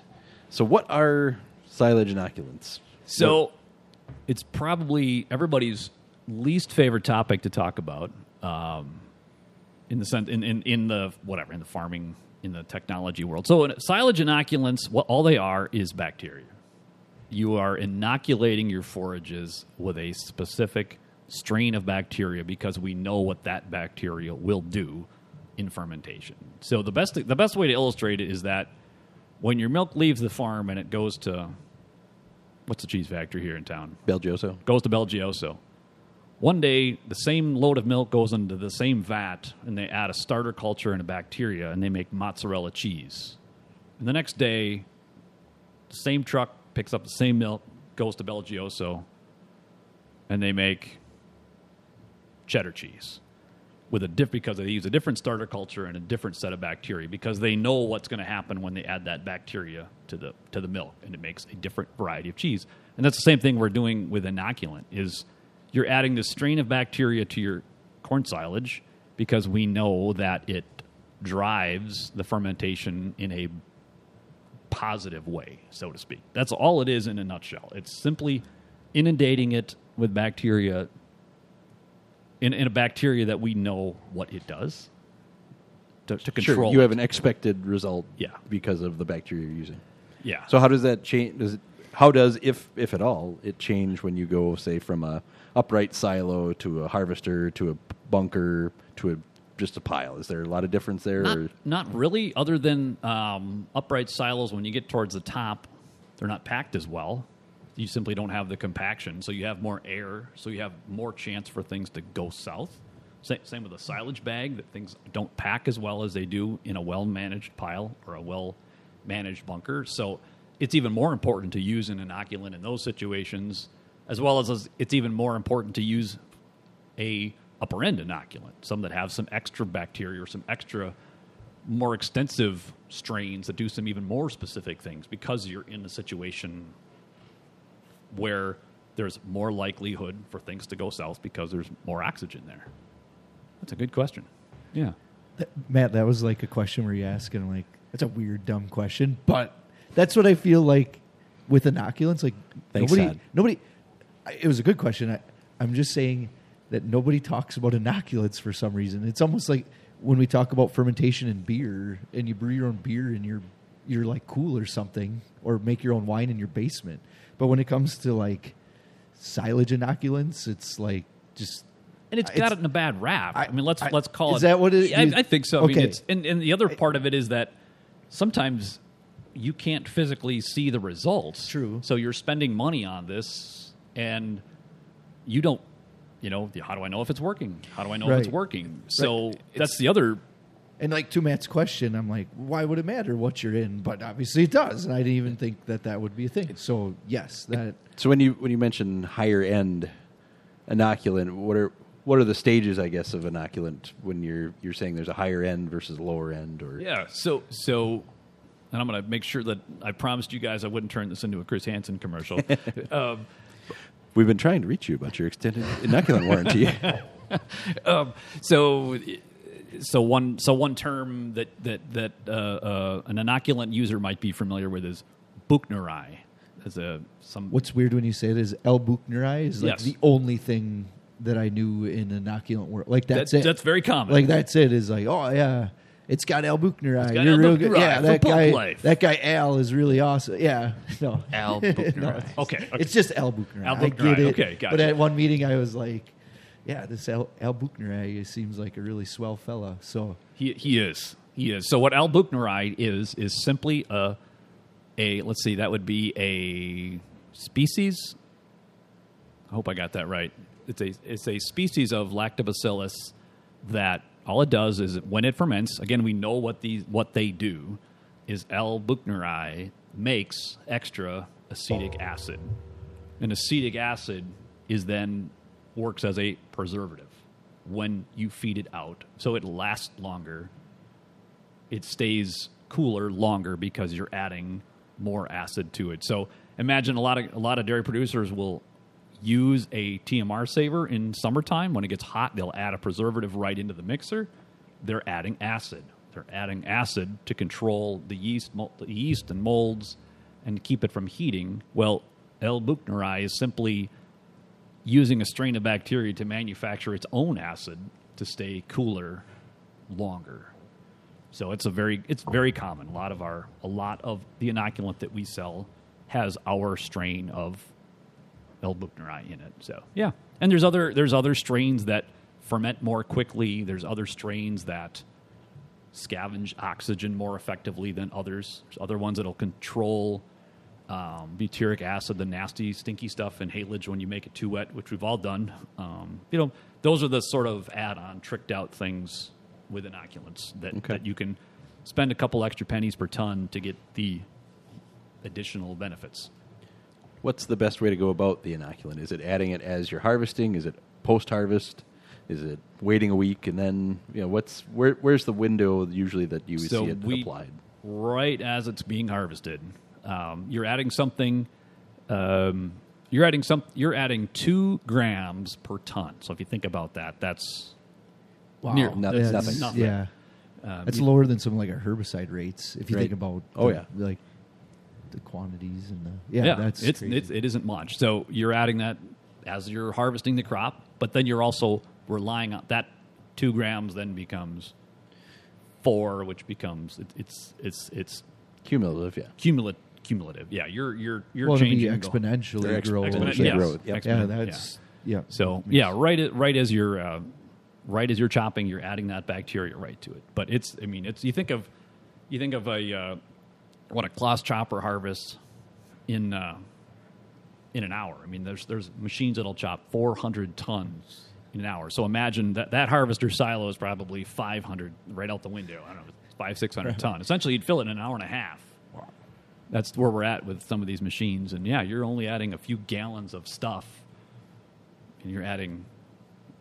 Speaker 1: So, what are silage inoculants?
Speaker 4: So it's probably everybody's least favorite topic to talk about. Um, in the sense, in, in, in the whatever, in the farming, in the technology world. So in silage inoculants, what all they are is bacteria. You are inoculating your forages with a specific strain of bacteria because we know what that bacteria will do in fermentation. So the best the best way to illustrate it is that when your milk leaves the farm and it goes to what's the cheese factory here in town?
Speaker 1: BelGioioso.
Speaker 4: Goes to BelGioioso. One day, the same load of milk goes into the same vat, and they add a starter culture and a bacteria, and they make mozzarella cheese. And the next day, the same truck picks up the same milk, goes to BelGioioso, and they make cheddar cheese with a diff because they use a different starter culture and a different set of bacteria because they know what's going to happen when they add that bacteria to the to the milk and it makes a different variety of cheese. And that's the same thing we're doing with inoculant is you're adding this strain of bacteria to your corn silage because we know that it drives the fermentation in a positive way, so to speak. That's all it is in a nutshell. It's simply inundating it with bacteria in, in a bacteria that we know what it does to, to control.
Speaker 1: Sure, you
Speaker 4: it.
Speaker 1: have an expected result
Speaker 4: Yeah.
Speaker 1: because of the bacteria you're using.
Speaker 4: yeah.
Speaker 1: So, how does that change? Does it, how does, if if at all, it change when you go, say, from a upright silo to a Harvestore to a bunker to a just a pile? Is there a lot of difference there?
Speaker 4: not,
Speaker 1: or?
Speaker 4: not really, other than um, upright silos. When you get towards the top, they're not packed as well. You simply don't have the compaction, so you have more air, so you have more chance for things to go south. Same, with a silage bag; that things don't pack as well as they do in a well-managed pile or a well-managed bunker. So it's even more important to use an inoculant in those situations, as well as as it's even more important to use a upper end inoculant, some that have some extra bacteria or some extra more extensive strains that do some even more specific things because you're in a situation where there's more likelihood for things to go south because there's more oxygen there. That's a good question. Yeah.
Speaker 3: That- Matt, that was like a question where you ask, and I'm like, that's a weird, dumb question, but that's what I feel like with inoculants. Like
Speaker 1: Thanks,
Speaker 3: nobody,
Speaker 1: Sad.
Speaker 3: nobody. It was a good question. I, I'm just saying that nobody talks about inoculants for some reason. It's almost like when we talk about fermentation in beer, and you brew your own beer, and you're you're like cool or something, or make your own wine in your basement. But when it comes to like silage inoculants, it's like just
Speaker 4: And it's got it in a bad rap. I,
Speaker 3: I-
Speaker 4: mean, let's
Speaker 3: I-
Speaker 4: let's call
Speaker 3: is
Speaker 4: it.
Speaker 3: that what it-
Speaker 4: I, I think so. I mean,
Speaker 3: Okay.
Speaker 4: it's and, and the other part of it is that sometimes you can't physically see the results.
Speaker 3: True.
Speaker 4: So you're spending money on this, and you don't. You know, how do I know if it's working? How do I know if it's working? So
Speaker 3: Right.
Speaker 4: that's the other
Speaker 3: And like to Matt's question, I'm like, why would it matter what you're in? But obviously it does, and I didn't even think that that would be a thing. So yes, that
Speaker 1: So when you when you mention higher end inoculant, what are what are the stages, I guess, of inoculant when you're you're saying there's a higher end versus lower end, or
Speaker 4: Yeah. So so, and I'm going to make sure that I promised you guys I wouldn't turn this into a Chris Hansen commercial. <laughs> um,
Speaker 1: we've been trying to reach you about your extended inoculant warranty. <laughs>
Speaker 4: um, so so one so one term that that that uh, uh, an inoculant user might be familiar with is Buchneri. As a some
Speaker 3: what's weird when you say it is L. Buchneri is like
Speaker 4: Yes.
Speaker 3: the only thing that I knew in inoculant world. Like that's
Speaker 4: That-
Speaker 3: it.
Speaker 4: that's very common.
Speaker 3: Like that's it. Is like oh yeah. It's got Al Buchneri.
Speaker 4: got
Speaker 3: You're
Speaker 4: Al
Speaker 3: real good.
Speaker 4: Buchneri
Speaker 3: Yeah,
Speaker 4: for
Speaker 3: that
Speaker 4: Book
Speaker 3: guy.
Speaker 4: Life.
Speaker 3: That guy Al is really awesome. Yeah, <laughs> no,
Speaker 2: Al <laughs>
Speaker 3: No, it's-
Speaker 4: Okay, okay.
Speaker 3: It's just Al Buchneri.
Speaker 4: Al
Speaker 3: I
Speaker 4: Buchneri,
Speaker 3: get it.
Speaker 4: okay,
Speaker 3: But at one meeting, I was like, "Yeah, this Al, Al Buchneri seems like a really swell fella." So
Speaker 4: He he is. He is. So what L. buchneri is is simply a a let's see that would be a species. I hope I got that right. It's a it's a species of lactobacillus that all it does is when it ferments. Again, we know what these what they do is L. buchneri makes extra acetic acid, and acetic acid is then works as a preservative when you feed it out, so it lasts longer it stays cooler longer because you're adding more acid to it. So imagine a lot of a lot of dairy producers will use a TMR saver in summertime when it gets hot. They'll add a preservative right into the mixer. They're adding acid. They're adding acid to control the yeast, the yeast and molds, and keep it from heating. Well, L. buchneri is simply using a strain of bacteria to manufacture its own acid to stay cooler longer. So it's a very it's very common. A lot of our a lot of the inoculant that we sell has our strain of L. buchneri in it. So yeah, and there's other there's other strains that ferment more quickly. There's other strains that scavenge oxygen more effectively than others. There's other ones that'll control um, butyric acid, the nasty, stinky stuff in haylage when you make it too wet, which we've all done. Um, you know, those are the sort of add-on, tricked out things with inoculants that,
Speaker 1: Okay.
Speaker 4: that you can spend a couple extra pennies per ton to get the additional benefits.
Speaker 1: What's the best way to go about the inoculant? Is it adding it as you're harvesting? Is it post harvest? Is it waiting a week and then you know what's where? Where's the window usually that you
Speaker 4: so
Speaker 1: see it
Speaker 4: we,
Speaker 1: applied?
Speaker 4: right as it's being harvested. Um, you're adding something. Um, you're adding some. You're adding two grams per ton. So if you think about that, that's
Speaker 3: wow,
Speaker 1: Near- no-
Speaker 3: that's-
Speaker 1: nothing.
Speaker 4: Nothing.
Speaker 3: Yeah,
Speaker 4: um,
Speaker 3: that's
Speaker 4: you-
Speaker 3: lower than some like our herbicide rates. If you
Speaker 1: Right.
Speaker 3: think about
Speaker 1: Oh,
Speaker 3: the-
Speaker 1: yeah.
Speaker 3: like the quantities and the yeah,
Speaker 4: yeah,
Speaker 3: that's
Speaker 4: it's,
Speaker 3: crazy.
Speaker 4: it's it isn't much. So you're adding that as you're harvesting the crop, but then you're also relying on that two grams. Then becomes four, which becomes it, it's it's it's
Speaker 1: Cumulative, yeah.
Speaker 4: cumulative. Cumulative, yeah. You're you're you're
Speaker 3: well, it'll be
Speaker 4: changing.
Speaker 3: exponentially
Speaker 1: They're exp-
Speaker 3: grow.
Speaker 1: exponentially
Speaker 4: yes.
Speaker 1: growth, yep.
Speaker 3: Yeah, that's yeah.
Speaker 4: So yeah, right a- right as you're uh, right as you're chopping, you're adding that bacteria right to it. But it's I mean it's you think of you think of a uh, what a Claas chopper harvests in uh, in an hour. I mean there's there's machines that'll chop 400 tons in an hour. So imagine that that Harvestore silo is probably 500 right out the window. I don't know five six hundred <laughs> ton. Essentially, you'd fill it in an hour and a half. That's where we're at with some of these machines. And yeah, you're only adding a few gallons of stuff and you're adding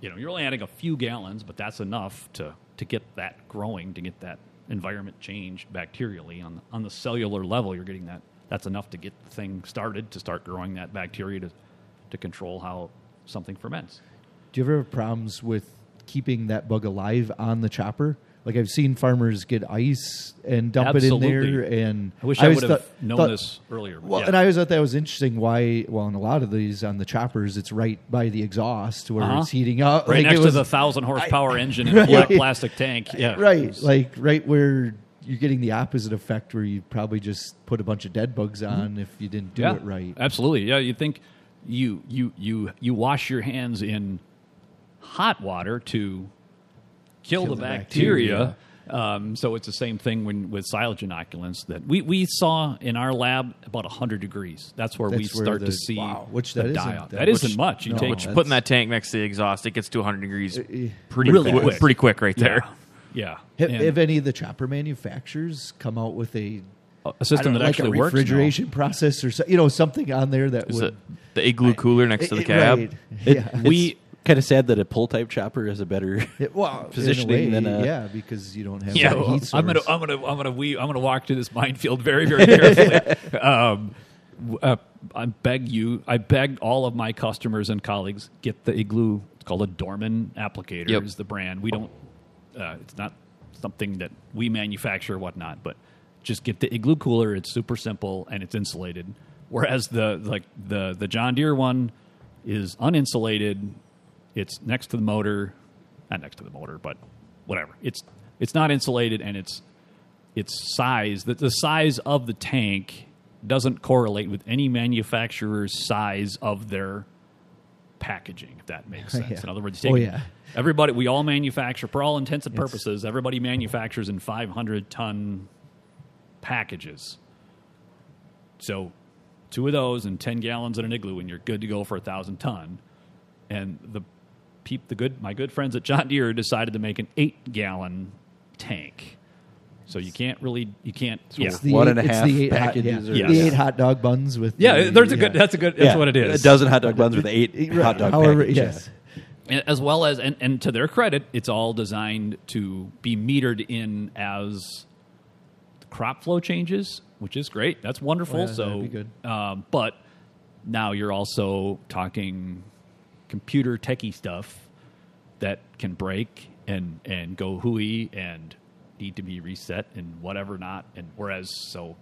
Speaker 4: you know you're only adding a few gallons but that's enough to to get that growing to get that environment changed bacterially on on the cellular level you're getting that that's enough to get the thing started to start growing that bacteria to to control how something ferments
Speaker 3: Do you ever have problems with keeping that bug alive on the chopper? Like I've seen farmers get ice and dump it in there, and
Speaker 4: i wish i,
Speaker 3: always
Speaker 4: would have
Speaker 3: thought-
Speaker 4: known
Speaker 3: thought-
Speaker 4: this earlier
Speaker 3: Well,
Speaker 4: yeah.
Speaker 3: and I always thought that was interesting. Why? Well, in a lot of these on the choppers, it's right by the exhaust where
Speaker 4: Uh-huh.
Speaker 3: it's heating up.
Speaker 4: right
Speaker 3: Like,
Speaker 4: next
Speaker 3: it was-
Speaker 4: to the thousand horsepower <laughs> engine in a black
Speaker 3: Right.
Speaker 4: plastic tank yeah
Speaker 3: right,
Speaker 4: was-
Speaker 3: like right where you're getting the opposite effect, where you probably just put a bunch of dead bugs on if you didn't do
Speaker 4: yeah,
Speaker 3: it right.
Speaker 4: Absolutely. Yeah, you think you you you you wash your hands in hot water to kill,
Speaker 3: Kill
Speaker 4: the,
Speaker 3: the
Speaker 4: bacteria. Um, so it's the same thing when with silage inoculants that we, we saw in our lab about 100 degrees. That's where we
Speaker 3: where
Speaker 4: start
Speaker 3: the-
Speaker 4: to see
Speaker 3: wow, which
Speaker 4: the
Speaker 3: that isn't
Speaker 4: die off.
Speaker 3: that
Speaker 4: That isn't
Speaker 3: much.
Speaker 4: much. You
Speaker 3: No,
Speaker 4: take
Speaker 2: Which
Speaker 3: that's-
Speaker 2: putting that tank next to the exhaust, it gets to 100 degrees
Speaker 3: eh.
Speaker 2: pretty
Speaker 4: Really
Speaker 2: quick,
Speaker 4: quick.
Speaker 2: pretty quick right there.
Speaker 4: Yeah. Yeah.
Speaker 3: Have, have any of the chopper manufacturers come out with a
Speaker 4: a system that
Speaker 3: know,
Speaker 4: actually
Speaker 3: like a
Speaker 4: works?
Speaker 3: Refrigeration process or so, you know something on there that
Speaker 2: Is
Speaker 3: would
Speaker 2: the igloo cooler next to the cab?
Speaker 3: right.
Speaker 1: It- <laughs>
Speaker 3: yeah.
Speaker 1: we kind of sad that a pull type chopper is a better. <laughs>
Speaker 3: It- well, in a
Speaker 1: positioning
Speaker 3: way,
Speaker 1: than a-
Speaker 3: yeah, because you don't have
Speaker 4: Yeah,
Speaker 3: that
Speaker 4: well,
Speaker 3: heat
Speaker 4: I'm gonna. I'm gonna, I'm gonna, we, I'm gonna walk through this minefield very, <laughs> very carefully. um, uh, I beg you, I beg all of my customers and colleagues get the Igloo. It's called a Dorman applicator.
Speaker 2: Yep.
Speaker 4: Is the brand. We don't. Uh, it's not something that we manufacture or whatnot, but just get the Igloo cooler. It's super simple and it's insulated. Whereas the like the the John Deere one is uninsulated. It's next to the motor, not next to the motor, but whatever. It's it's not insulated and it's its size the, the size of the tank doesn't correlate with any manufacturer's size of their packaging if that makes <laughs> sense
Speaker 3: Yeah.
Speaker 4: in other words
Speaker 3: Oh, yeah.
Speaker 4: everybody we all manufacture for all intents and purposes everybody manufactures in 500 ton packages so two of those and 10 gallons in an igloo and you're good to go for a thousand ton and the peep the good my good friends at John Deere decided to make an eight gallon tank. So you can't really you can't yeah.
Speaker 3: It's the
Speaker 1: One
Speaker 3: eight,
Speaker 1: and a
Speaker 3: it's the eight hot, yeah,
Speaker 1: or-
Speaker 3: the eight hot dog buns with
Speaker 4: yeah,
Speaker 3: the-
Speaker 4: there's a good
Speaker 3: yeah.
Speaker 4: that's a good that's what it is.
Speaker 1: A dozen hot dog buns with eight
Speaker 3: Right.
Speaker 1: hot dog
Speaker 3: However,
Speaker 1: packages.
Speaker 3: yes.
Speaker 4: As well as and, and to their credit, it's all designed to be metered in as crop flow changes, which is great. That's wonderful.
Speaker 3: Oh, yeah,
Speaker 4: so
Speaker 3: that'd be good.
Speaker 4: Um, but now you're also talking computer techie stuff that can break and and go hooey and need to be reset and whatever not. And whereas so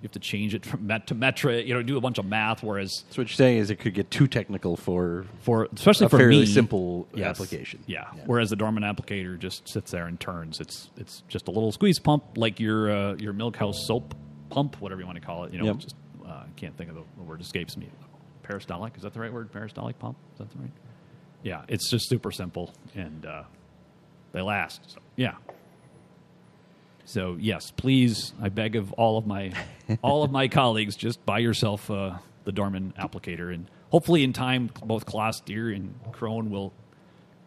Speaker 4: you have to change it from met to metra, you know, do a bunch of math. Whereas
Speaker 1: So what you're saying is it could get too technical for
Speaker 4: for especially
Speaker 1: a
Speaker 4: for
Speaker 1: fairly
Speaker 4: me,
Speaker 1: simple
Speaker 4: yes.
Speaker 1: application.
Speaker 4: Yeah. Whereas the Dohrmann applicator just sits there and turns. It's it's just a little squeeze pump like your uh, your milk house soap pump, whatever you want to call it. You know,
Speaker 1: Yep.
Speaker 4: just uh, can't think of the, the word escapes me. Peristolic is that the right word? Peristolic pump is that the right? Yeah, it's just super simple and uh, they last. So, yeah. So yes, please, I beg of all of my all of my <laughs> colleagues, just buy yourself uh, the Dohrmann applicator, and hopefully in time, both Claas Deere and Krone will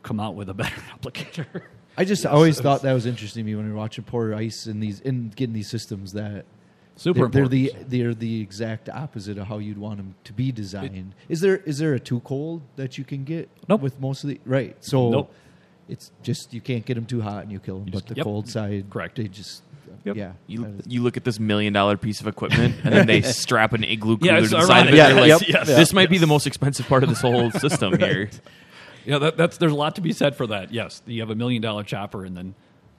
Speaker 4: come out with a better <laughs> applicator.
Speaker 3: I just always thought that was interesting to me when we watching pour ice in these in getting these systems that
Speaker 4: Super
Speaker 3: they're, they're the they're the exact opposite of how you'd want them to be designed. is there is there a too cold that you can get
Speaker 4: Nope.
Speaker 3: with most of the right? So
Speaker 4: Nope.
Speaker 3: it's just you can't get them too hot and you kill them, but
Speaker 4: just-
Speaker 3: the
Speaker 4: yep.
Speaker 3: cold side,
Speaker 4: Correct.
Speaker 3: They just
Speaker 4: Yep.
Speaker 3: yeah.
Speaker 2: You, you look at this million dollar piece of equipment, <laughs> and then they strap an igloo cooler
Speaker 4: it's
Speaker 2: to the side of it.
Speaker 1: ironic. Yeah,
Speaker 2: like,
Speaker 1: yep,
Speaker 2: this
Speaker 1: yeah.
Speaker 2: might be the most expensive part of this whole <laughs> system here.
Speaker 4: Yeah, that, that's there's a lot to be said for that. Yes, you have a million dollar chopper, and then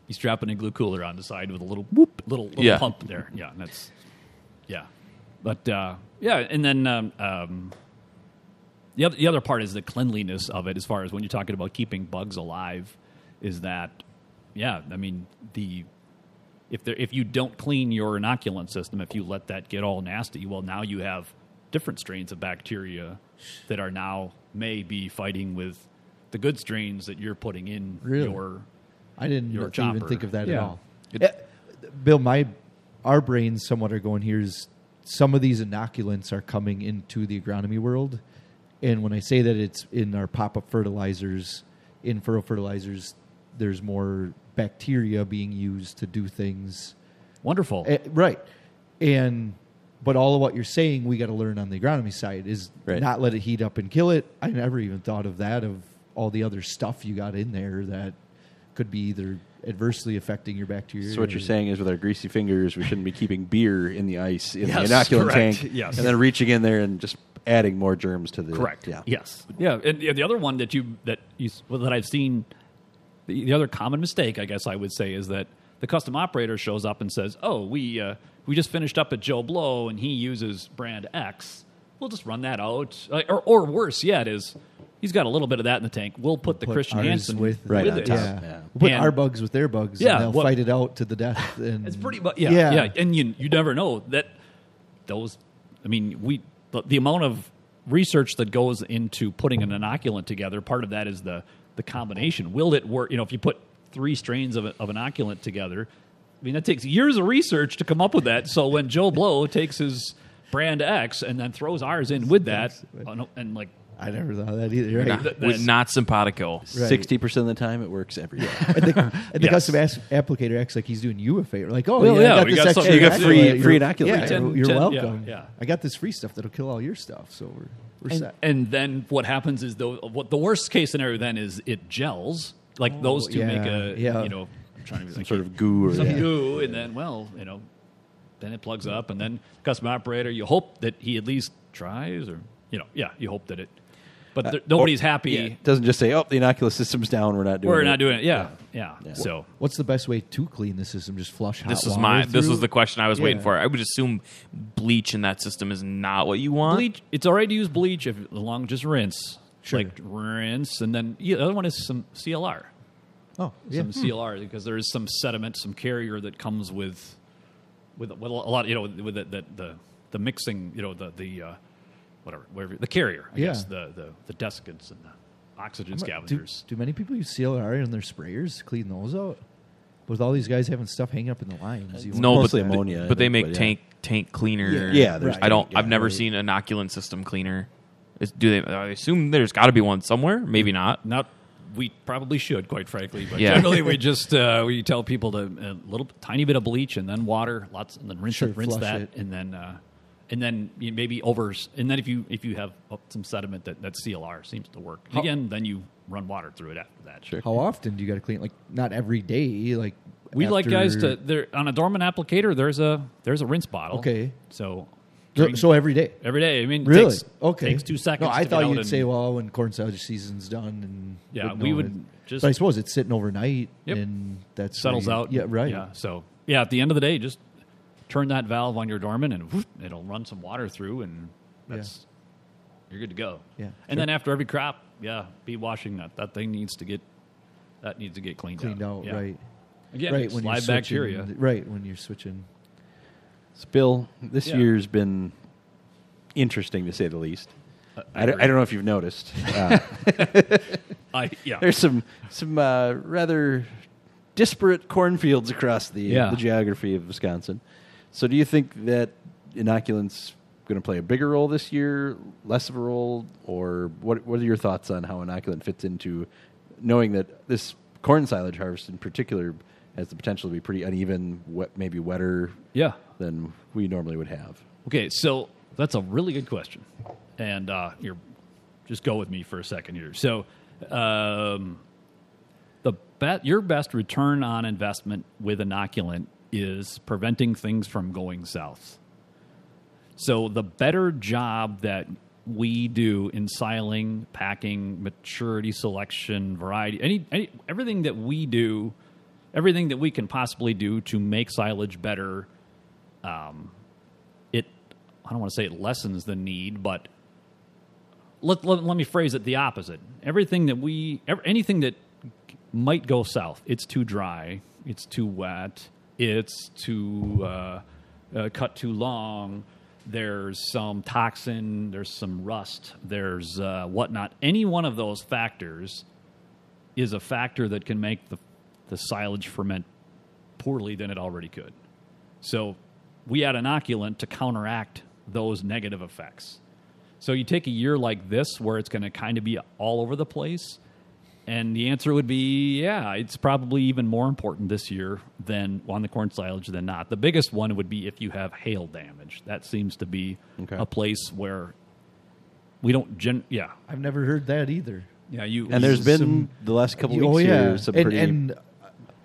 Speaker 4: you strap an igloo cooler on the side with a little whoop, little, little
Speaker 2: Yeah.
Speaker 4: pump there. Yeah, and that's yeah, but uh, yeah, and then um, um, the other the other part is the cleanliness of it. As far as when you're talking about keeping bugs alive, is that yeah? I mean the if there if you don't clean your inoculant system, if you let that get all nasty, well, now you have different strains of bacteria that are now may be fighting with the good strains that you're putting in
Speaker 3: Really?
Speaker 4: your
Speaker 3: I didn't
Speaker 4: Your
Speaker 3: even think of that at all.
Speaker 4: It-
Speaker 3: Bill, my our brains somewhat are going here is some of these inoculants are coming into the agronomy world, and when I say that it's in our pop up fertilizers, in fertile fertilizers, there's more bacteria being used to do things.
Speaker 4: wonderful.
Speaker 3: Eh, right, and but all of what you're saying, we got to learn on the agronomy side is
Speaker 1: Right.
Speaker 3: not let it heat up and kill it. I never even thought of that of all the other stuff you got in there that could be either adversely affecting your bacteria.
Speaker 1: So what you're saying is, with our greasy fingers, we shouldn't be keeping beer in the ice in
Speaker 4: Yes,
Speaker 1: the inoculant
Speaker 4: correct.
Speaker 1: tank,
Speaker 4: Yes.
Speaker 1: and then reaching in there and just adding more germs to the
Speaker 4: Correct.
Speaker 1: Yeah,
Speaker 4: Yes. Yeah. And yeah, the other one that you that you well, that I've seen, the, the other common mistake, I guess I would say, is that the custom operator shows up and says, "Oh, we uh, we just finished up at Joe Blow, and he uses brand X. We'll just run that out." Uh, or, or worse yet, is he's got a little bit of that in the tank. We'll put the
Speaker 3: put
Speaker 4: Christian Hansen
Speaker 3: with,
Speaker 1: Right
Speaker 4: with it.
Speaker 3: Yeah.
Speaker 1: Yeah.
Speaker 3: We'll put
Speaker 4: And-
Speaker 3: our bugs with their bugs.
Speaker 4: Yeah,
Speaker 3: and they'll
Speaker 4: what-
Speaker 3: fight it out to the death. <laughs> And
Speaker 4: It's pretty much yeah,
Speaker 3: Yeah.
Speaker 4: yeah, and you you never know that those. I mean, we the, the amount of research that goes into putting an inoculant together. Part of that is the the combination. Will it work? You know, if you put three strains of, a, of inoculant together, I mean, that takes years of research to come up with that. So when Joe Blow takes his brand X and then throws ours in with that, and, and like
Speaker 3: I never thought of that either. Right?
Speaker 2: Not,
Speaker 4: That-
Speaker 2: with not simpatico.
Speaker 1: Sixty percent of the time, it works every day. <laughs>
Speaker 3: and the, and the
Speaker 4: Yes.
Speaker 3: custom as- applicator acts like he's doing you a favor. Like, oh
Speaker 4: Well,
Speaker 3: yeah,
Speaker 4: yeah,
Speaker 3: I got
Speaker 4: we
Speaker 3: this
Speaker 4: got
Speaker 3: extra.
Speaker 4: some- you got
Speaker 1: free-
Speaker 3: You're-
Speaker 1: free inoculant.
Speaker 3: Yeah,
Speaker 4: Ten-
Speaker 3: you're
Speaker 4: ten- yeah,
Speaker 3: welcome.
Speaker 4: yeah.
Speaker 3: I got this free stuff that'll kill all your stuff. So we're we're
Speaker 4: and,
Speaker 3: set.
Speaker 4: and then what happens is though what the worst case scenario then is it gels like oh, those two
Speaker 3: yeah,
Speaker 4: make a
Speaker 3: yeah.
Speaker 4: you know I'm trying to be
Speaker 1: Some
Speaker 4: like,
Speaker 1: sort of goo or
Speaker 4: some
Speaker 1: yeah.
Speaker 4: goo and then well you know then it plugs up and then custom operator you hope that he at least tries or you know yeah you hope that it but there, nobody's happy
Speaker 1: Yeah, it doesn't just say, "Oh, the inoculus system's down. We're not doing
Speaker 4: we're
Speaker 1: it."
Speaker 4: not doing it yeah yeah, so
Speaker 3: What's the best way to clean the system? Just flush hot
Speaker 2: This is
Speaker 3: water
Speaker 2: my. This
Speaker 3: through?
Speaker 2: was the question I was waiting for. I would assume bleach in that system is not what you want.
Speaker 4: bleach it's all right to use bleach if as long just rinse
Speaker 3: Sure.
Speaker 4: like rinse and then yeah, the other one is some CLR
Speaker 3: Oh, yeah.
Speaker 4: some CLR because there is some sediment, some carrier that comes with with, with a lot, you know, with the the, the, the mixing, you know, the the uh, whatever, whatever the carrier, I
Speaker 3: Yeah.
Speaker 4: guess, the the the desiccants and the oxygen scavengers.
Speaker 3: do many people use CLR in their sprayers to clean those out? With all these guys having stuff hanging up in the lines, you
Speaker 2: no,
Speaker 1: Mostly
Speaker 2: but,
Speaker 1: ammonia, I
Speaker 2: But they make
Speaker 1: but yeah.
Speaker 2: tank tank cleaner.
Speaker 3: Yeah.
Speaker 1: Yeah, there's
Speaker 2: I don't.
Speaker 1: yeah,
Speaker 2: I've never
Speaker 1: right.
Speaker 2: seen an inoculant system cleaner. Is, do they? I assume there's got to be one somewhere. Maybe not.
Speaker 4: Not we probably should, quite frankly, but
Speaker 2: Yeah.
Speaker 4: generally we <laughs> just uh, we tell people to a little tiny bit of bleach and then water, lots, and then rinse
Speaker 3: Sure,
Speaker 4: it, rinse that,
Speaker 3: it.
Speaker 4: and then uh, and then you maybe over, and then if you if you have some sediment that that CLR seems to work
Speaker 3: How-
Speaker 4: again, then you run water through it after that.
Speaker 1: Sure.
Speaker 3: How often do you got to clean? Like not every day. Like
Speaker 4: We like guys
Speaker 3: after-
Speaker 4: to there on a Dohrmann applicator. There's a there's a rinse bottle.
Speaker 3: Okay.
Speaker 4: so
Speaker 3: So, so every day.
Speaker 4: every day. I mean, it
Speaker 3: Really?
Speaker 4: takes,
Speaker 3: okay.
Speaker 4: takes two seconds.
Speaker 3: No, I
Speaker 4: to
Speaker 3: thought you'd
Speaker 4: and-
Speaker 3: say, well, when corn silage season's done, and
Speaker 4: Yeah, we would
Speaker 3: it-
Speaker 4: just-
Speaker 3: But I suppose it's sitting overnight,
Speaker 4: Yep.
Speaker 3: and that
Speaker 4: settles out.
Speaker 3: Yeah, right.
Speaker 4: Yeah. So yeah, at the end of the day, just turn that valve on your Dohrmann, and whoop, it'll run some water through, and that's you're good to go.
Speaker 3: Yeah,
Speaker 4: And
Speaker 3: sure.
Speaker 4: then after every crop, yeah, be washing that. That thing needs to get that needs to get cleaned,
Speaker 3: Cleaned out,
Speaker 4: Yeah.
Speaker 3: right?
Speaker 4: Again,
Speaker 3: right
Speaker 4: it's
Speaker 3: when you're
Speaker 4: live
Speaker 3: switching,
Speaker 4: bacteria.
Speaker 3: Right when you're switching.
Speaker 1: So, Bill, this
Speaker 4: Yeah.
Speaker 1: year's been interesting to say the least.
Speaker 4: I
Speaker 1: I, don't. I don't know if you've noticed. Uh, <laughs>
Speaker 4: I yeah.
Speaker 1: there's some some uh, rather disparate cornfields across the
Speaker 4: Yeah.
Speaker 1: the geography of Wisconsin. So, do you think that inoculants going to play a bigger role this year, less of a role, or what? What are your thoughts on how inoculant fits into knowing that this corn silage harvest in particular has the potential to be pretty uneven, wet, maybe wetter
Speaker 4: yeah.
Speaker 1: than we normally would have?
Speaker 4: Okay, so that's a really good question, and uh, you're just go with me for a second here. So, um, the bet your best return on investment with inoculant is preventing things from going south. So, the better job that we do in siling, packing, maturity selection, variety, any, any everything that we do, everything that we can possibly do to make silage better um, it I don't want to say it lessens the need, but let, let, let me phrase it the opposite. Everything that we, ev- anything that might go south, it's too dry, it's too wet, it's too uh, uh, cut too long. There's some toxin, there's some rust, there's uh, whatnot. Any one of those factors is a factor that can make the, the silage ferment poorly than it already could. So we add inoculant to counteract those negative effects. So you take a year like this where it's going to kind of be all over the place, and the answer would be yeah, it's probably even more important this year than on the corn silage than not. The biggest one would be if you have hail damage. That seems to be
Speaker 1: Okay.
Speaker 4: a place where we don't gen yeah.
Speaker 3: I've never heard that either.
Speaker 4: Yeah, you
Speaker 1: And there's been
Speaker 3: Some-
Speaker 1: the last couple
Speaker 3: oh
Speaker 1: weeks
Speaker 3: yeah,
Speaker 1: here some
Speaker 3: and,
Speaker 1: pretty
Speaker 3: and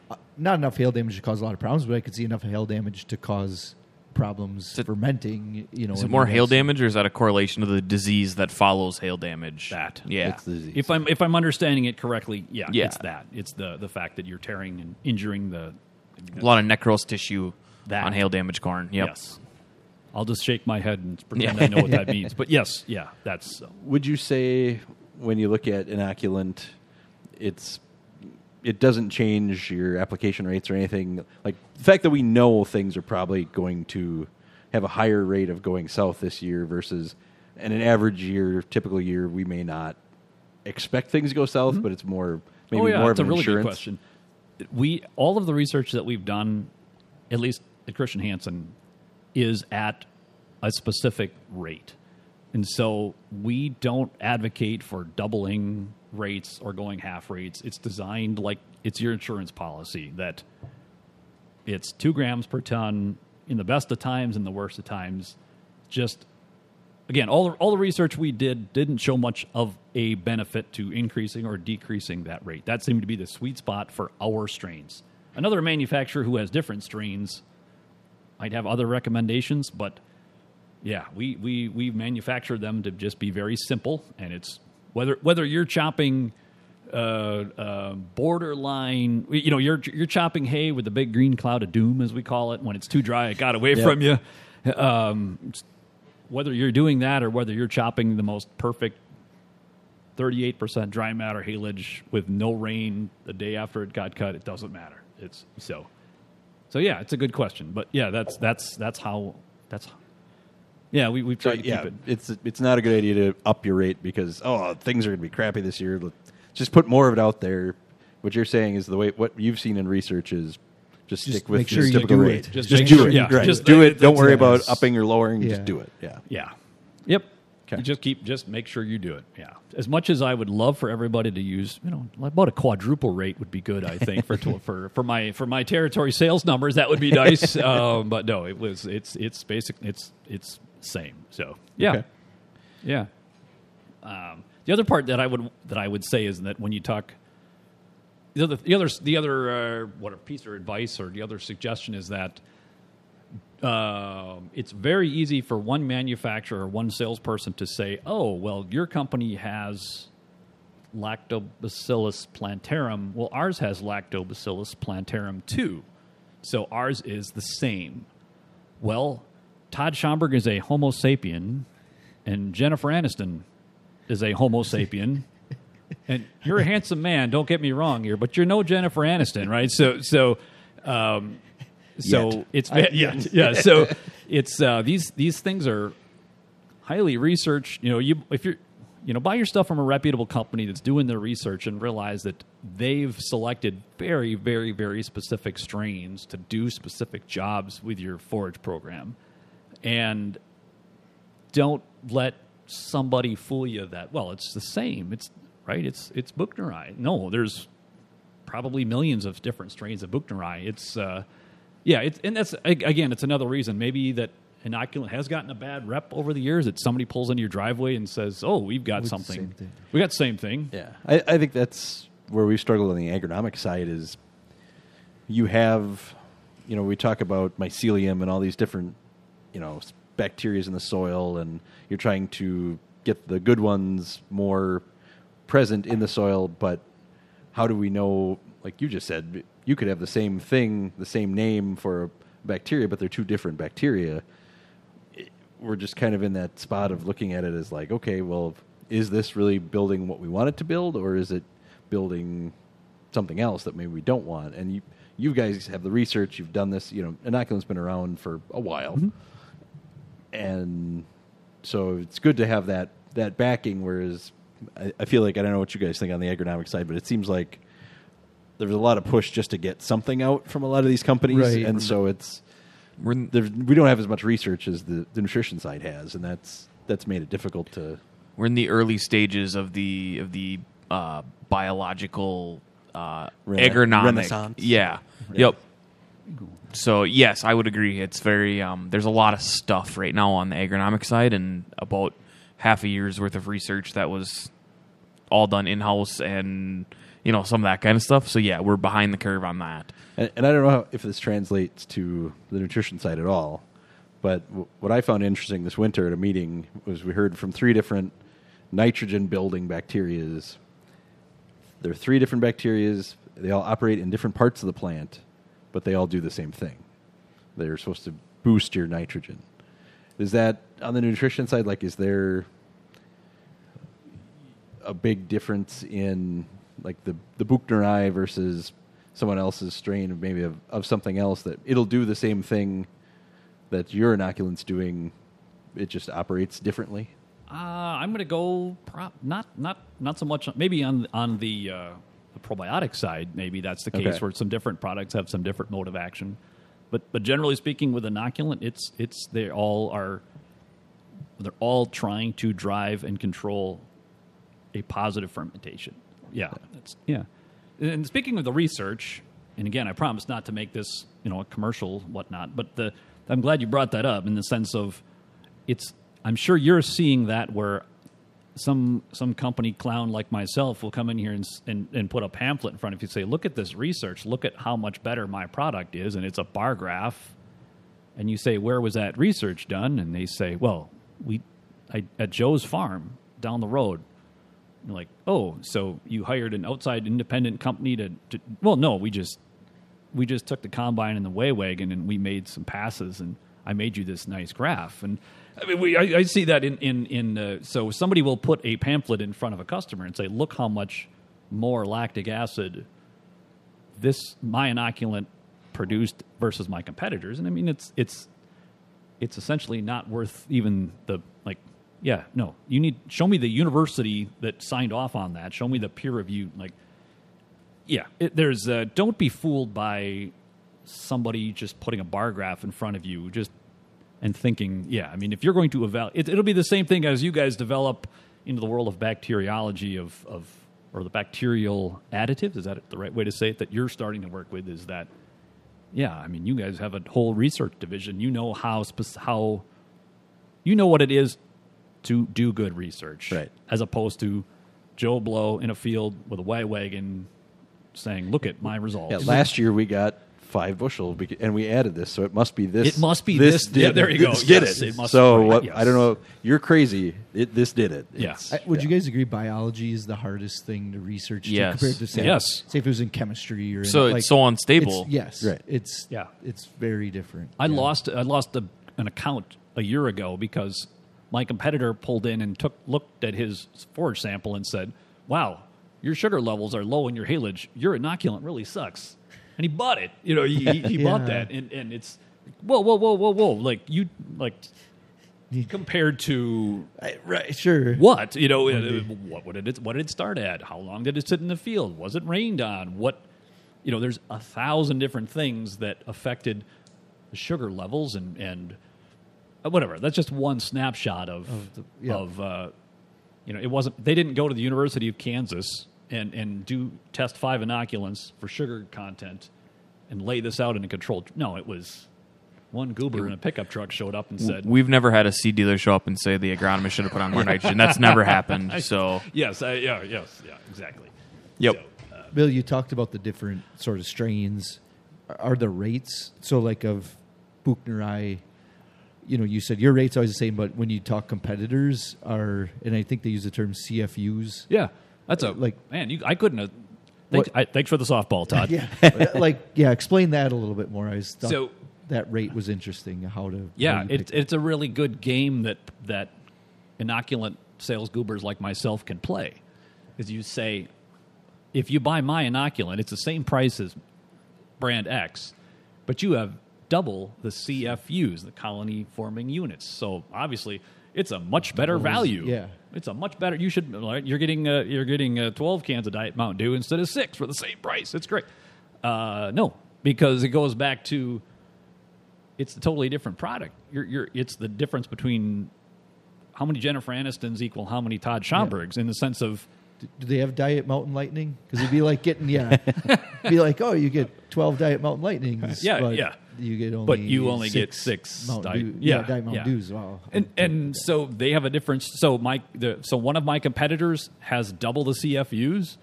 Speaker 3: uh, not enough hail damage to cause a lot of problems, but I could see enough hail damage to cause problems
Speaker 2: it-
Speaker 3: fermenting. You know,
Speaker 2: Is it more hail damage, or is that a correlation to the disease that follows hail damage?
Speaker 4: That.
Speaker 2: yeah.
Speaker 1: it's the.
Speaker 4: If I'm if I'm understanding it correctly, yeah,
Speaker 2: Yeah.
Speaker 4: it's that. It's the the fact that you're tearing and injuring the
Speaker 2: a lot of necrose tissue
Speaker 4: That.
Speaker 2: on hail damage corn. Yep.
Speaker 4: Yes. I'll just shake my head and pretend I know what that <laughs> means. But yes, yeah, that's uh,
Speaker 1: Would you say when you look at inoculant, it's it doesn't change your application rates or anything? Like the fact that we know things are probably going to have a higher rate of going south this year versus in an average year, typical year, we may not expect things to go south, mm-hmm. but it's more maybe
Speaker 4: oh yeah,
Speaker 1: more of
Speaker 4: a
Speaker 1: an
Speaker 4: really
Speaker 1: insurance.
Speaker 4: good question. We all of the research that we've done, at least at Christian Hansen, is at a specific rate. And so we don't advocate for doubling rates or going half rates. It's designed like it's your insurance policy that it's two grams per ton in the best of times and the worst of times. Just again, all the, all the research we did didn't show much of a benefit to increasing or decreasing that rate. That seemed to be the sweet spot for our strains. Another manufacturer who has different strains might have other recommendations, but yeah, we, we, we manufacture them to just be very simple, and it's whether whether you're chopping uh, uh, borderline, you know, you're you're chopping hay with the big green cloud of doom, as we call it, when it's too dry, it got away
Speaker 1: Yep.
Speaker 4: from you. Um, whether you're doing that or whether you're chopping the most perfect 38% dry matter haylage with no rain the day after it got cut, it doesn't matter. It's so. So yeah, it's a good question, but yeah, that's that's that's how that's. Yeah, we we
Speaker 1: So
Speaker 4: try to
Speaker 1: yeah,
Speaker 4: keep it.
Speaker 1: it's it's not a good idea to up your rate because oh things are going to be crappy this year. Let- Just put more of it out there. What you're saying is the way what you've seen in research is just,
Speaker 3: Just
Speaker 1: stick with
Speaker 3: make sure
Speaker 1: your
Speaker 3: you
Speaker 1: typical rate.
Speaker 4: Just
Speaker 1: Just do
Speaker 4: sure-
Speaker 1: it.
Speaker 4: yeah,
Speaker 1: right.
Speaker 4: just-
Speaker 1: do it. Don't worry about
Speaker 3: Yes.
Speaker 1: upping or lowering.
Speaker 3: Yeah.
Speaker 1: Just do it. Yeah.
Speaker 4: Yeah. Yep.
Speaker 1: Okay.
Speaker 4: Just keep just make sure you do it. Yeah. As much as I would love for everybody to use, you know, about a quadruple rate would be good. I think for <laughs> for for my for my territory sales numbers, that would be nice. <laughs> um, but no, it was it's it's basic. It's it's same. So yeah,
Speaker 1: Okay.
Speaker 4: yeah. Um, the other part that I would that I would say is that when you talk, the other the other the other uh, what a piece of advice or the other suggestion is that um, it's very easy for one manufacturer or one salesperson to say, "Oh, well, your company has Lactobacillus plantarum. Well, ours has Lactobacillus plantarum too, so ours is the same." Well, Todd Schomburg is a Homo sapien, and Jennifer Aniston is a Homo sapien. <laughs> and you're a handsome man. Don't get me wrong here, but you're no Jennifer Aniston, right? So, so, um, so
Speaker 1: Yet.
Speaker 4: it's yeah, <laughs> yeah. <laughs> So it's uh, these these things are highly researched. You know, you if you're you know buy your stuff from a reputable company that's doing their research and realize that they've selected very very very specific strains to do specific jobs with your forage program, and don't let somebody fool you that well it's the same it's right it's it's Buchneri. no there's probably millions of different strains of Buchneri. it's uh yeah it's and that's again it's another reason maybe that inoculant has gotten a bad rep over the years that somebody pulls into your driveway and says oh we've got
Speaker 3: With
Speaker 4: something we got the same thing
Speaker 1: Yeah, I, I think that's where we struggled on the agronomic side. Is you have, you know, we talk about mycelium and all these different, you know, bacteria in the soil, and you're trying to get the good ones more present in the soil. But how do we know? Like you just said, you could have the same thing, the same name for a bacteria, but they're two different bacteria we're just kind of in that spot of looking at it as like, okay, well, is this really building what we want it to build, or is it building something else that maybe we don't want? And you, you guys have the research, you've done this. You know, inoculum's been around for a while, mm-hmm. And so it's good to have that that backing. Whereas I, I feel like I don't know what you guys think on the agronomic side, but it seems like there's a lot of push just to get something out from a lot of these companies,
Speaker 3: Right.
Speaker 1: and so it's
Speaker 2: We're
Speaker 1: we don't have as much research as the, the nutrition side has, and that's that's made it difficult to.
Speaker 2: we're in the early stages of the of the uh, biological uh,
Speaker 1: Rena-
Speaker 2: agronomic.
Speaker 1: renaissance.
Speaker 2: Yeah.
Speaker 1: Yeah.
Speaker 2: Yep. So yes, I would agree. It's very um, there's a lot of stuff right now on the agronomic side, and about half a year's worth of research that was all done in house, and you know some of that kind of stuff. So yeah, we're behind the curve on that.
Speaker 1: And, and I don't know how, if this translates to the nutrition side at all, but w- what I found interesting this winter at a meeting was we heard from three different nitrogen building bacterias. There are three different bacterias. They all operate in different parts of the plant, but they all do the same thing. They're supposed to boost your nitrogen. Is that on the nutrition side? Like, is there a big difference in like the the Buchneri versus someone else's strain of maybe of, of something else that it'll do the same thing that your inoculant's doing. It just operates differently.
Speaker 4: Uh, I'm going to go prop, not not not so much maybe on on the uh, probiotic side. Maybe that's the case
Speaker 1: Okay.
Speaker 4: where some different products have some different mode of action. But but generally speaking, with inoculant, it's it's they all are they're all trying to drive and control a positive fermentation. Yeah, that's yeah. And speaking of the research, and again, I promise not to make this you know a commercial whatnot, but the I'm glad you brought that up in the sense of it's. I'm sure you're seeing that where some some company clown like myself will come in here and, and and put a pamphlet in front of you, and say, "Look at this research. Look at how much better my product is," and it's a bar graph and you say, "Where was that research done?" And they say, "Well, we I, at Joe's farm down the road." You're like, "Oh, so you hired an outside independent company to, to?" Well, no, we just we just took the combine and the weigh wagon and we made some passes and I made you this nice graph. And I mean, we I, I see that in in in uh, so somebody will put a pamphlet in front of a customer and say, "Look how much more lactic acid this my inoculant produced versus my competitors." And I mean, it's it's it's essentially not worth even the like yeah no you need show me the university that signed off on that show me the peer review. like yeah it, there's uh, don't be fooled by somebody just putting a bar graph in front of you just and thinking yeah i mean if you're going to evaluate it, it'll be the same thing as you guys develop into the world of bacteriology of of or the bacterial additives is that the right way to say it that you're starting to work with is that yeah, I mean, you guys have a whole research division. You know how how you know what it is to do good research,
Speaker 1: Right.
Speaker 4: As opposed to Joe Blow in a field with a white wagon saying, "Look at my results."
Speaker 1: Yeah, last year we got five bushel, and we added this, so it must be this.
Speaker 4: It must be
Speaker 1: this.
Speaker 4: this.
Speaker 1: Did,
Speaker 4: Yeah, there you go.
Speaker 1: this did
Speaker 4: Yes,
Speaker 1: it.
Speaker 4: it must-
Speaker 1: so
Speaker 4: right,
Speaker 1: what?
Speaker 4: yes.
Speaker 1: I don't know. You're crazy. It, this did it.
Speaker 4: Yeah.
Speaker 1: It's-
Speaker 3: I, would you guys agree biology is the hardest thing to research to
Speaker 2: Yes.
Speaker 3: compared to say,
Speaker 4: Yes.
Speaker 3: say if it was in chemistry or in,
Speaker 2: So it's
Speaker 3: like,
Speaker 2: so unstable.
Speaker 3: it's- yes,
Speaker 1: Right.
Speaker 3: It's
Speaker 4: Yeah.
Speaker 3: it's very different.
Speaker 4: I
Speaker 3: Yeah.
Speaker 4: lost I lost a, an account a year ago because my competitor pulled in and took looked at his forage sample and said, "Wow, your sugar levels are low in your haylage. Your inoculant really sucks." And he bought it. You know, he, he, he <laughs> bought that, and and it's whoa, whoa, whoa, whoa, whoa. Like you like compared to
Speaker 3: I- right, sure.
Speaker 4: what? You know uh, what, what did it what did it start at? How long did it sit in the field? Was it rained on? What you know there's a thousand different things that affected the sugar levels and and uh, whatever. That's just one snapshot of
Speaker 3: Of the- yeah.
Speaker 4: of uh, you know it wasn't they didn't go to the University of Kansas and and do test five inoculants for sugar content and lay this out in a controlled no it was one goober in a pickup truck showed up and said
Speaker 2: We've never had a seed dealer show up and say the agronomist should have put on more nitrogen. That's never <laughs> happened. So, <laughs>
Speaker 4: yes I, yeah yes yeah exactly
Speaker 2: yep.
Speaker 4: So, uh,
Speaker 3: Bill, you talked about the different sort of strains. Are the rates so like of Buchneri? You know, you said your rate's always the same, but when you talk competitors are, and I think they use the term CFUs.
Speaker 4: Yeah, that's a
Speaker 3: like-
Speaker 4: like man. You, I couldn't have. Thanks, I, thanks for the softball, Todd. <laughs>
Speaker 3: Yeah, <laughs> like yeah. Explain that a little bit more. I was thought
Speaker 4: So-
Speaker 3: that rate was interesting. How to
Speaker 4: yeah. It's it's a really good game that that inoculant sales goobers like myself can play. Is you say, if you buy my inoculant, it's the same price as brand X, but you have double the CFUs, the colony forming units. So obviously, it's a much better value.
Speaker 3: yeah.
Speaker 4: It's a much better. You should. You're getting uh, you're getting uh, 12 cans of Diet Mountain Dew instead of six for the same price. It's great. Uh, no, because it goes back to it's a totally different product. You're, you're, it's the difference between how many Jennifer Anistons equal how many Todd Schomburgs in the sense of
Speaker 3: Do they have Diet Mountain Lightning? Because it'd be like getting yeah, <laughs> be like oh you get twelve Diet Mountain Lightnings.
Speaker 4: Yeah,
Speaker 3: but
Speaker 4: yeah.
Speaker 3: You get only
Speaker 4: But you only get six
Speaker 3: Mountain
Speaker 4: Diet-
Speaker 3: Dew, yeah,
Speaker 4: yeah,
Speaker 3: Diet Mountain
Speaker 4: yeah.
Speaker 3: Dews. Wow.
Speaker 4: and and so they have a difference. So my the so one of my competitors has double the CFUs.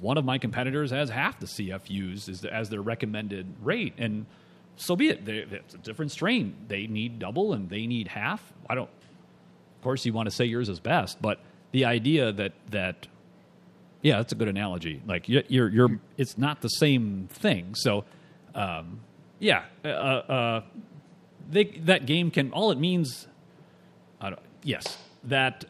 Speaker 4: One of my competitors has half the CFUs as, as their recommended rate, and so be it. They, it's a different strain. They need double, and they need half. I don't. Of course, you want to say yours is best, but the idea that that yeah, that's a good analogy. Like you're you're, you're it's not the same thing. So um, yeah, uh, uh, they, that game can all it means. I don't, yes, that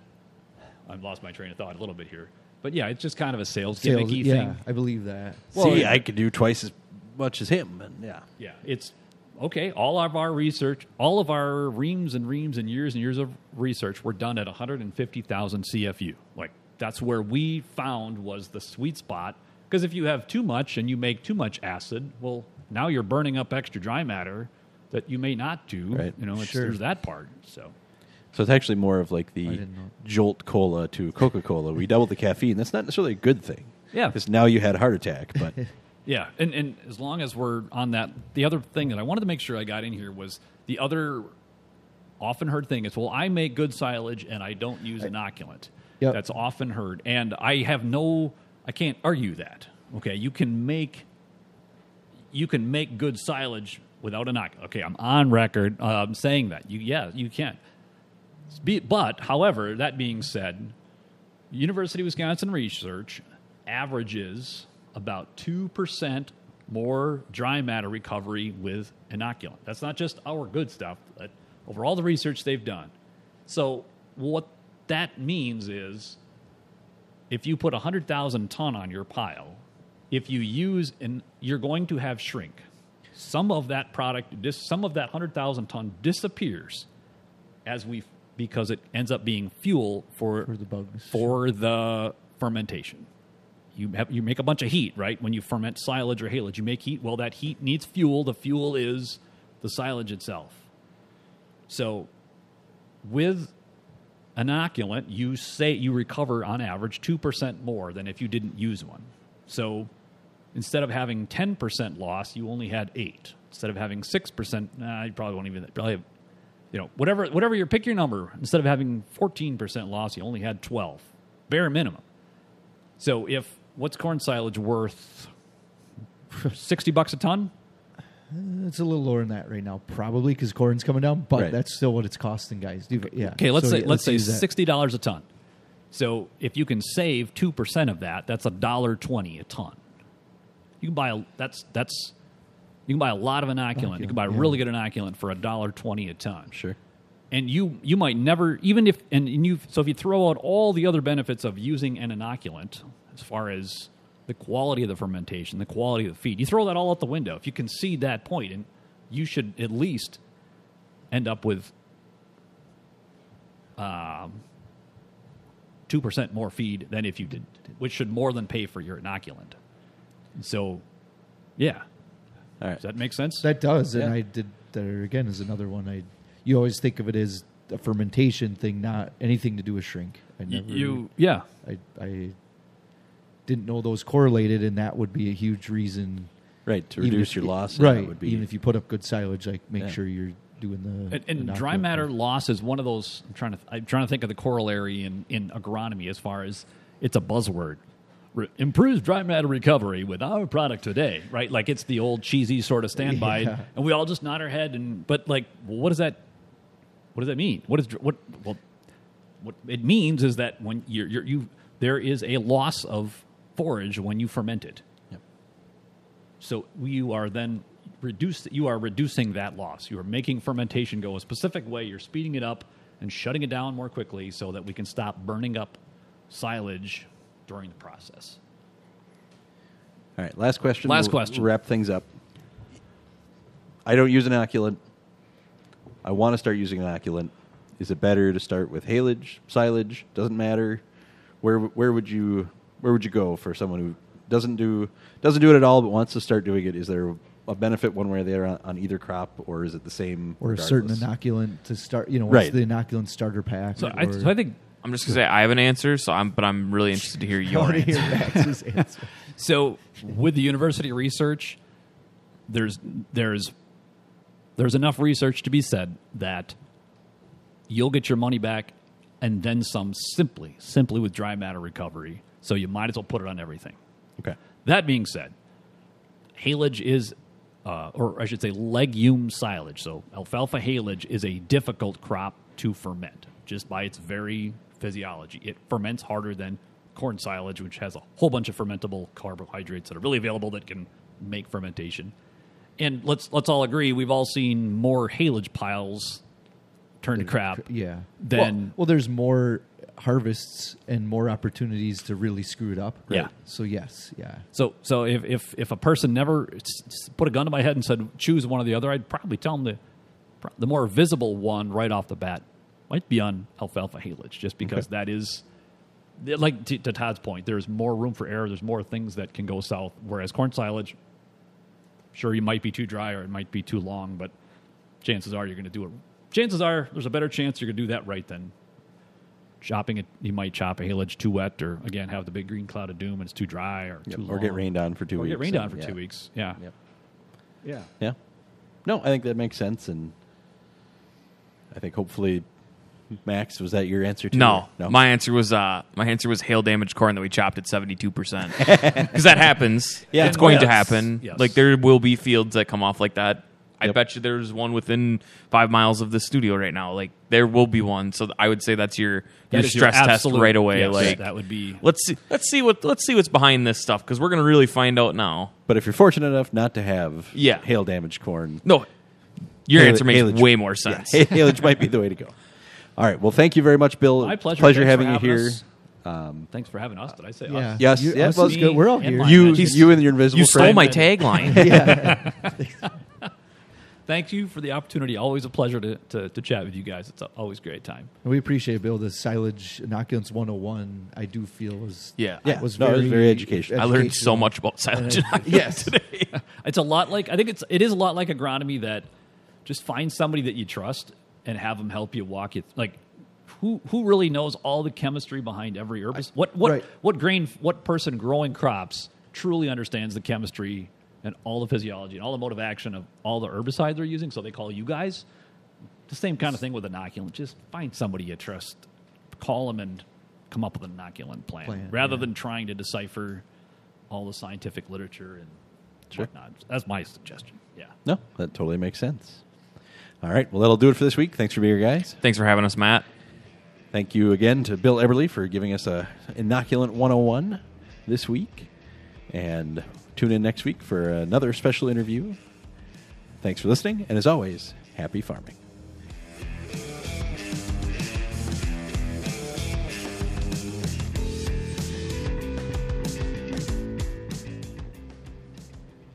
Speaker 4: I've lost my train of thought a little bit here, but yeah, it's just kind of a sales,
Speaker 3: Sales,
Speaker 4: gimmicky
Speaker 3: yeah,
Speaker 4: thing.
Speaker 3: I believe that.
Speaker 4: Well,
Speaker 1: See,
Speaker 4: yeah.
Speaker 1: I could do twice as much as him, and yeah.
Speaker 4: Yeah, it's okay. All of our research, all of our reams and reams and years and years of research were done at 150,000 CFU. Like that's where we found was the sweet spot. Because if you have too much and you make too much acid, well, now you're burning up extra dry matter that you may not do.
Speaker 1: Right.
Speaker 4: You know, it's,
Speaker 3: Sure.
Speaker 4: there's that part. So
Speaker 1: So it's actually more of like the. Jolt Cola to Coca Cola. We doubled the caffeine. That's not necessarily a good thing.
Speaker 4: Yeah.
Speaker 1: Because now you had a heart attack. But <laughs>
Speaker 4: Yeah, and and as long as we're on that, the other thing that I wanted to make sure I got in here was the other often heard thing is, well, I make good silage and I don't use inoculant.
Speaker 3: Yep.
Speaker 4: That's often heard, and I have no, I can't argue that. Okay, you can make, you can make good silage without a inoculant. Okay, I'm on record um, saying that. You, yeah, you can. But, however, that being said, University of Wisconsin research averages about 2% more dry matter recovery with inoculant. That's not just our good stuff, but over all the research they've done. So, what that means is if you put 100,000 ton on your pile, if you use, and you're going to have shrink. Some of that product, some of that 100,000 ton disappears as we, because it ends up being fuel for,
Speaker 3: For the bugs.
Speaker 4: for the fermentation. You have you make a bunch of heat, right? When you ferment silage or haylage, you make heat. Well, that heat needs fuel. The fuel is the silage itself. So, with inoculant, you say you recover on average two percent more than if you didn't use one. So, instead of having ten percent loss, you only had eight. Instead of having six percent, nah, you probably won't even probably have, you know, whatever whatever your pick your number. Instead of having fourteen percent loss, you only had twelve, bare minimum. So, if what's corn silage worth? <laughs> Sixty bucks a ton.
Speaker 3: Uh, it's a little lower than that right now, probably because corn's coming down, but
Speaker 1: Right.
Speaker 3: that's still what it's costing guys. Do- Yeah.
Speaker 4: Okay, let's
Speaker 3: So,
Speaker 4: say
Speaker 3: yeah,
Speaker 4: let's, say
Speaker 3: use that.
Speaker 4: sixty dollars a ton. So if you can save two percent of that, that's a dollar twenty a ton. You can buy a that's that's you can buy a lot of inoculant. You can buy
Speaker 3: Inoculant, yeah.
Speaker 4: really good inoculant for a dollar twenty a ton.
Speaker 1: sure.
Speaker 4: And you you might never even if and, and you so if you throw out all the other benefits of using an inoculant as far as the quality of the fermentation, the quality of the feed, you throw that all out the window. If you concede that point, and you should at least end up with um, two percent more feed than if you did, which should more than pay for your inoculant. So, yeah,
Speaker 1: All right.
Speaker 4: does that make sense?
Speaker 3: That does, and
Speaker 1: Yeah.
Speaker 3: I did. There again is another one. I you always think of it as a fermentation thing, not anything to do with shrink. I
Speaker 4: Y-
Speaker 3: never.
Speaker 4: you, yeah,
Speaker 3: I, I didn't know those correlated, and that would be a huge reason.
Speaker 1: Right. To reduce
Speaker 3: if-
Speaker 1: your loss.
Speaker 3: right?
Speaker 1: Would be,
Speaker 3: even if you put up good silage, like make
Speaker 1: Yeah.
Speaker 3: sure you're doing the
Speaker 4: and, and
Speaker 3: the
Speaker 4: dry matter
Speaker 3: part.
Speaker 4: loss is one of those. I'm trying to I'm trying to think of the corollary in in agronomy as far as it's a buzzword. Re- improves dry matter recovery with our product today, right? Like it's the old cheesy sort of standby, <laughs>
Speaker 3: Yeah.
Speaker 4: and we all just nod our head. And but like, well, what does that? What does that mean? What is what? Well, what it means is that when you're, you're you there is a loss of forage when you ferment it.
Speaker 1: Yep.
Speaker 4: So you are then reduce you are reducing that loss. You are making fermentation go a specific way. You're speeding it up and shutting it down more quickly so that we can stop burning up silage during the process.
Speaker 1: All right. Last question.
Speaker 4: Last
Speaker 1: We'll
Speaker 4: question.
Speaker 1: Wrap things up. I don't use inoculant. I want to start using inoculant. Is it better to start with haylage, silage? Doesn't matter. Where where would you where would you go for someone who doesn't do doesn't do it at all but wants to start doing it? Is there a benefit one way or the other on, on either crop, or is it the same?
Speaker 3: or a certain inoculant to start. You know, what's
Speaker 1: Right.
Speaker 3: the inoculant starter pack?
Speaker 4: So I, so I think
Speaker 2: I'm just gonna say I have an answer, so I'm but I'm really interested to hear <laughs>
Speaker 3: I
Speaker 2: your
Speaker 3: wanna
Speaker 2: answer.
Speaker 3: hear <laughs> answer.
Speaker 4: so with the university research, there's there's there's enough research to be said that you'll get your money back and then some simply simply with dry matter recovery. So you might as well put it on everything.
Speaker 1: Okay.
Speaker 4: That being said, haylage is, uh, or I should say, legume silage. So alfalfa haylage is a difficult crop to ferment just by its very physiology. It ferments harder than corn silage, which has a whole bunch of fermentable carbohydrates that are really available that can make fermentation. And let's let's all agree, we've all seen more haylage piles turn to crap.
Speaker 3: Yeah.
Speaker 4: Then
Speaker 3: well, well, there's more harvests and more opportunities to really screw it up.
Speaker 4: Yeah.
Speaker 3: So yes, yeah.
Speaker 4: So, so if, if, if a person never put a gun to my head and said choose one or the other, I'd probably tell them the the more visible one right off the bat might be on alfalfa haylage, just because that is like to, to Todd's point. There's more room for error. There's more things that can go south. Whereas corn silage, sure, you might be too dry or it might be too long, but chances are you're going to do it chances are there's a better chance you're going to do that right than chopping it. You might chop a haylage too wet, or again have the big green cloud of doom and it's too dry, or
Speaker 1: Yep,
Speaker 4: too
Speaker 1: or get rained on for two
Speaker 4: or
Speaker 1: weeks.
Speaker 4: get rained on for
Speaker 1: yeah.
Speaker 4: two weeks. Yeah,
Speaker 1: Yep.
Speaker 4: yeah.
Speaker 1: Yeah. No, I think that makes sense, and I think hopefully, Max, was that your answer? to
Speaker 2: No,
Speaker 1: no.
Speaker 2: my answer was uh, my answer was hail damaged corn that we chopped at seventy two percent <laughs> because that happens.
Speaker 1: Yeah.
Speaker 2: it's going to happen.
Speaker 4: Yes.
Speaker 2: Like there will be fields that come off like that. I
Speaker 1: Yep.
Speaker 2: bet you there's one within five miles of the studio right now. Like there will be one. So I would say that's your
Speaker 4: That
Speaker 2: your
Speaker 4: is
Speaker 2: stress test right away.
Speaker 4: yes,
Speaker 2: like
Speaker 4: that would be.
Speaker 2: let's see let's see what let's see what's behind this stuff because we're gonna really find out now.
Speaker 1: But if you're fortunate enough not to have
Speaker 2: Yeah.
Speaker 1: hail damaged corn,
Speaker 2: No, your
Speaker 1: hail-
Speaker 2: answer makes
Speaker 1: hailage-
Speaker 2: way more sense.
Speaker 1: ha- <laughs> hailage might be the way to go. All right. Well, thank you very much, Bill.
Speaker 4: My pleasure.
Speaker 1: Pleasure
Speaker 4: Thanks
Speaker 1: having you
Speaker 4: having
Speaker 1: here.
Speaker 4: us.
Speaker 1: Um,
Speaker 4: Thanks for having us. Did I say
Speaker 3: Yeah.
Speaker 4: us?
Speaker 1: Yes,
Speaker 3: You-
Speaker 1: yeah,
Speaker 3: us
Speaker 1: well,
Speaker 3: good. We're all here.
Speaker 1: you, you and your invisible
Speaker 2: You stole
Speaker 1: friend.
Speaker 2: my tagline. <laughs> <laughs>
Speaker 3: yeah.
Speaker 4: Thank you for the opportunity. Always a pleasure to, to, to chat with you guys. It's always a great time.
Speaker 3: we appreciate Bill. The silage inoculants 101, I do feel was
Speaker 2: Yeah.
Speaker 1: Yeah.
Speaker 3: was
Speaker 1: No, it
Speaker 3: very,
Speaker 1: was very educational.
Speaker 2: I learned so much about silage.
Speaker 3: Uh, yes.
Speaker 2: today. <laughs>
Speaker 4: It's a lot like I think it's it is a lot like agronomy that just find somebody that you trust and have them help you walk you like who who really knows all the chemistry behind every herbicide? What what
Speaker 3: Right.
Speaker 4: what grain what person growing crops truly understands the chemistry and all the physiology and all the mode of action of all the herbicides they're using? So they call you guys. The same kind of thing with inoculant. Just find somebody you trust, call them, and come up with an inoculant plan,
Speaker 3: Plan,
Speaker 4: rather
Speaker 3: yeah.
Speaker 4: than trying to decipher all the scientific literature and
Speaker 1: Sure.
Speaker 4: whatnot. That's my suggestion. Yeah.
Speaker 1: No, that totally makes sense. All right. Well, that'll do it for this week. Thanks for being here, guys.
Speaker 2: Thanks for having us, Matt.
Speaker 1: Thank you again to Bill Eberle for giving us a inoculant 101 this week. And tune in next week for another special interview. Thanks for listening, and as always, happy farming.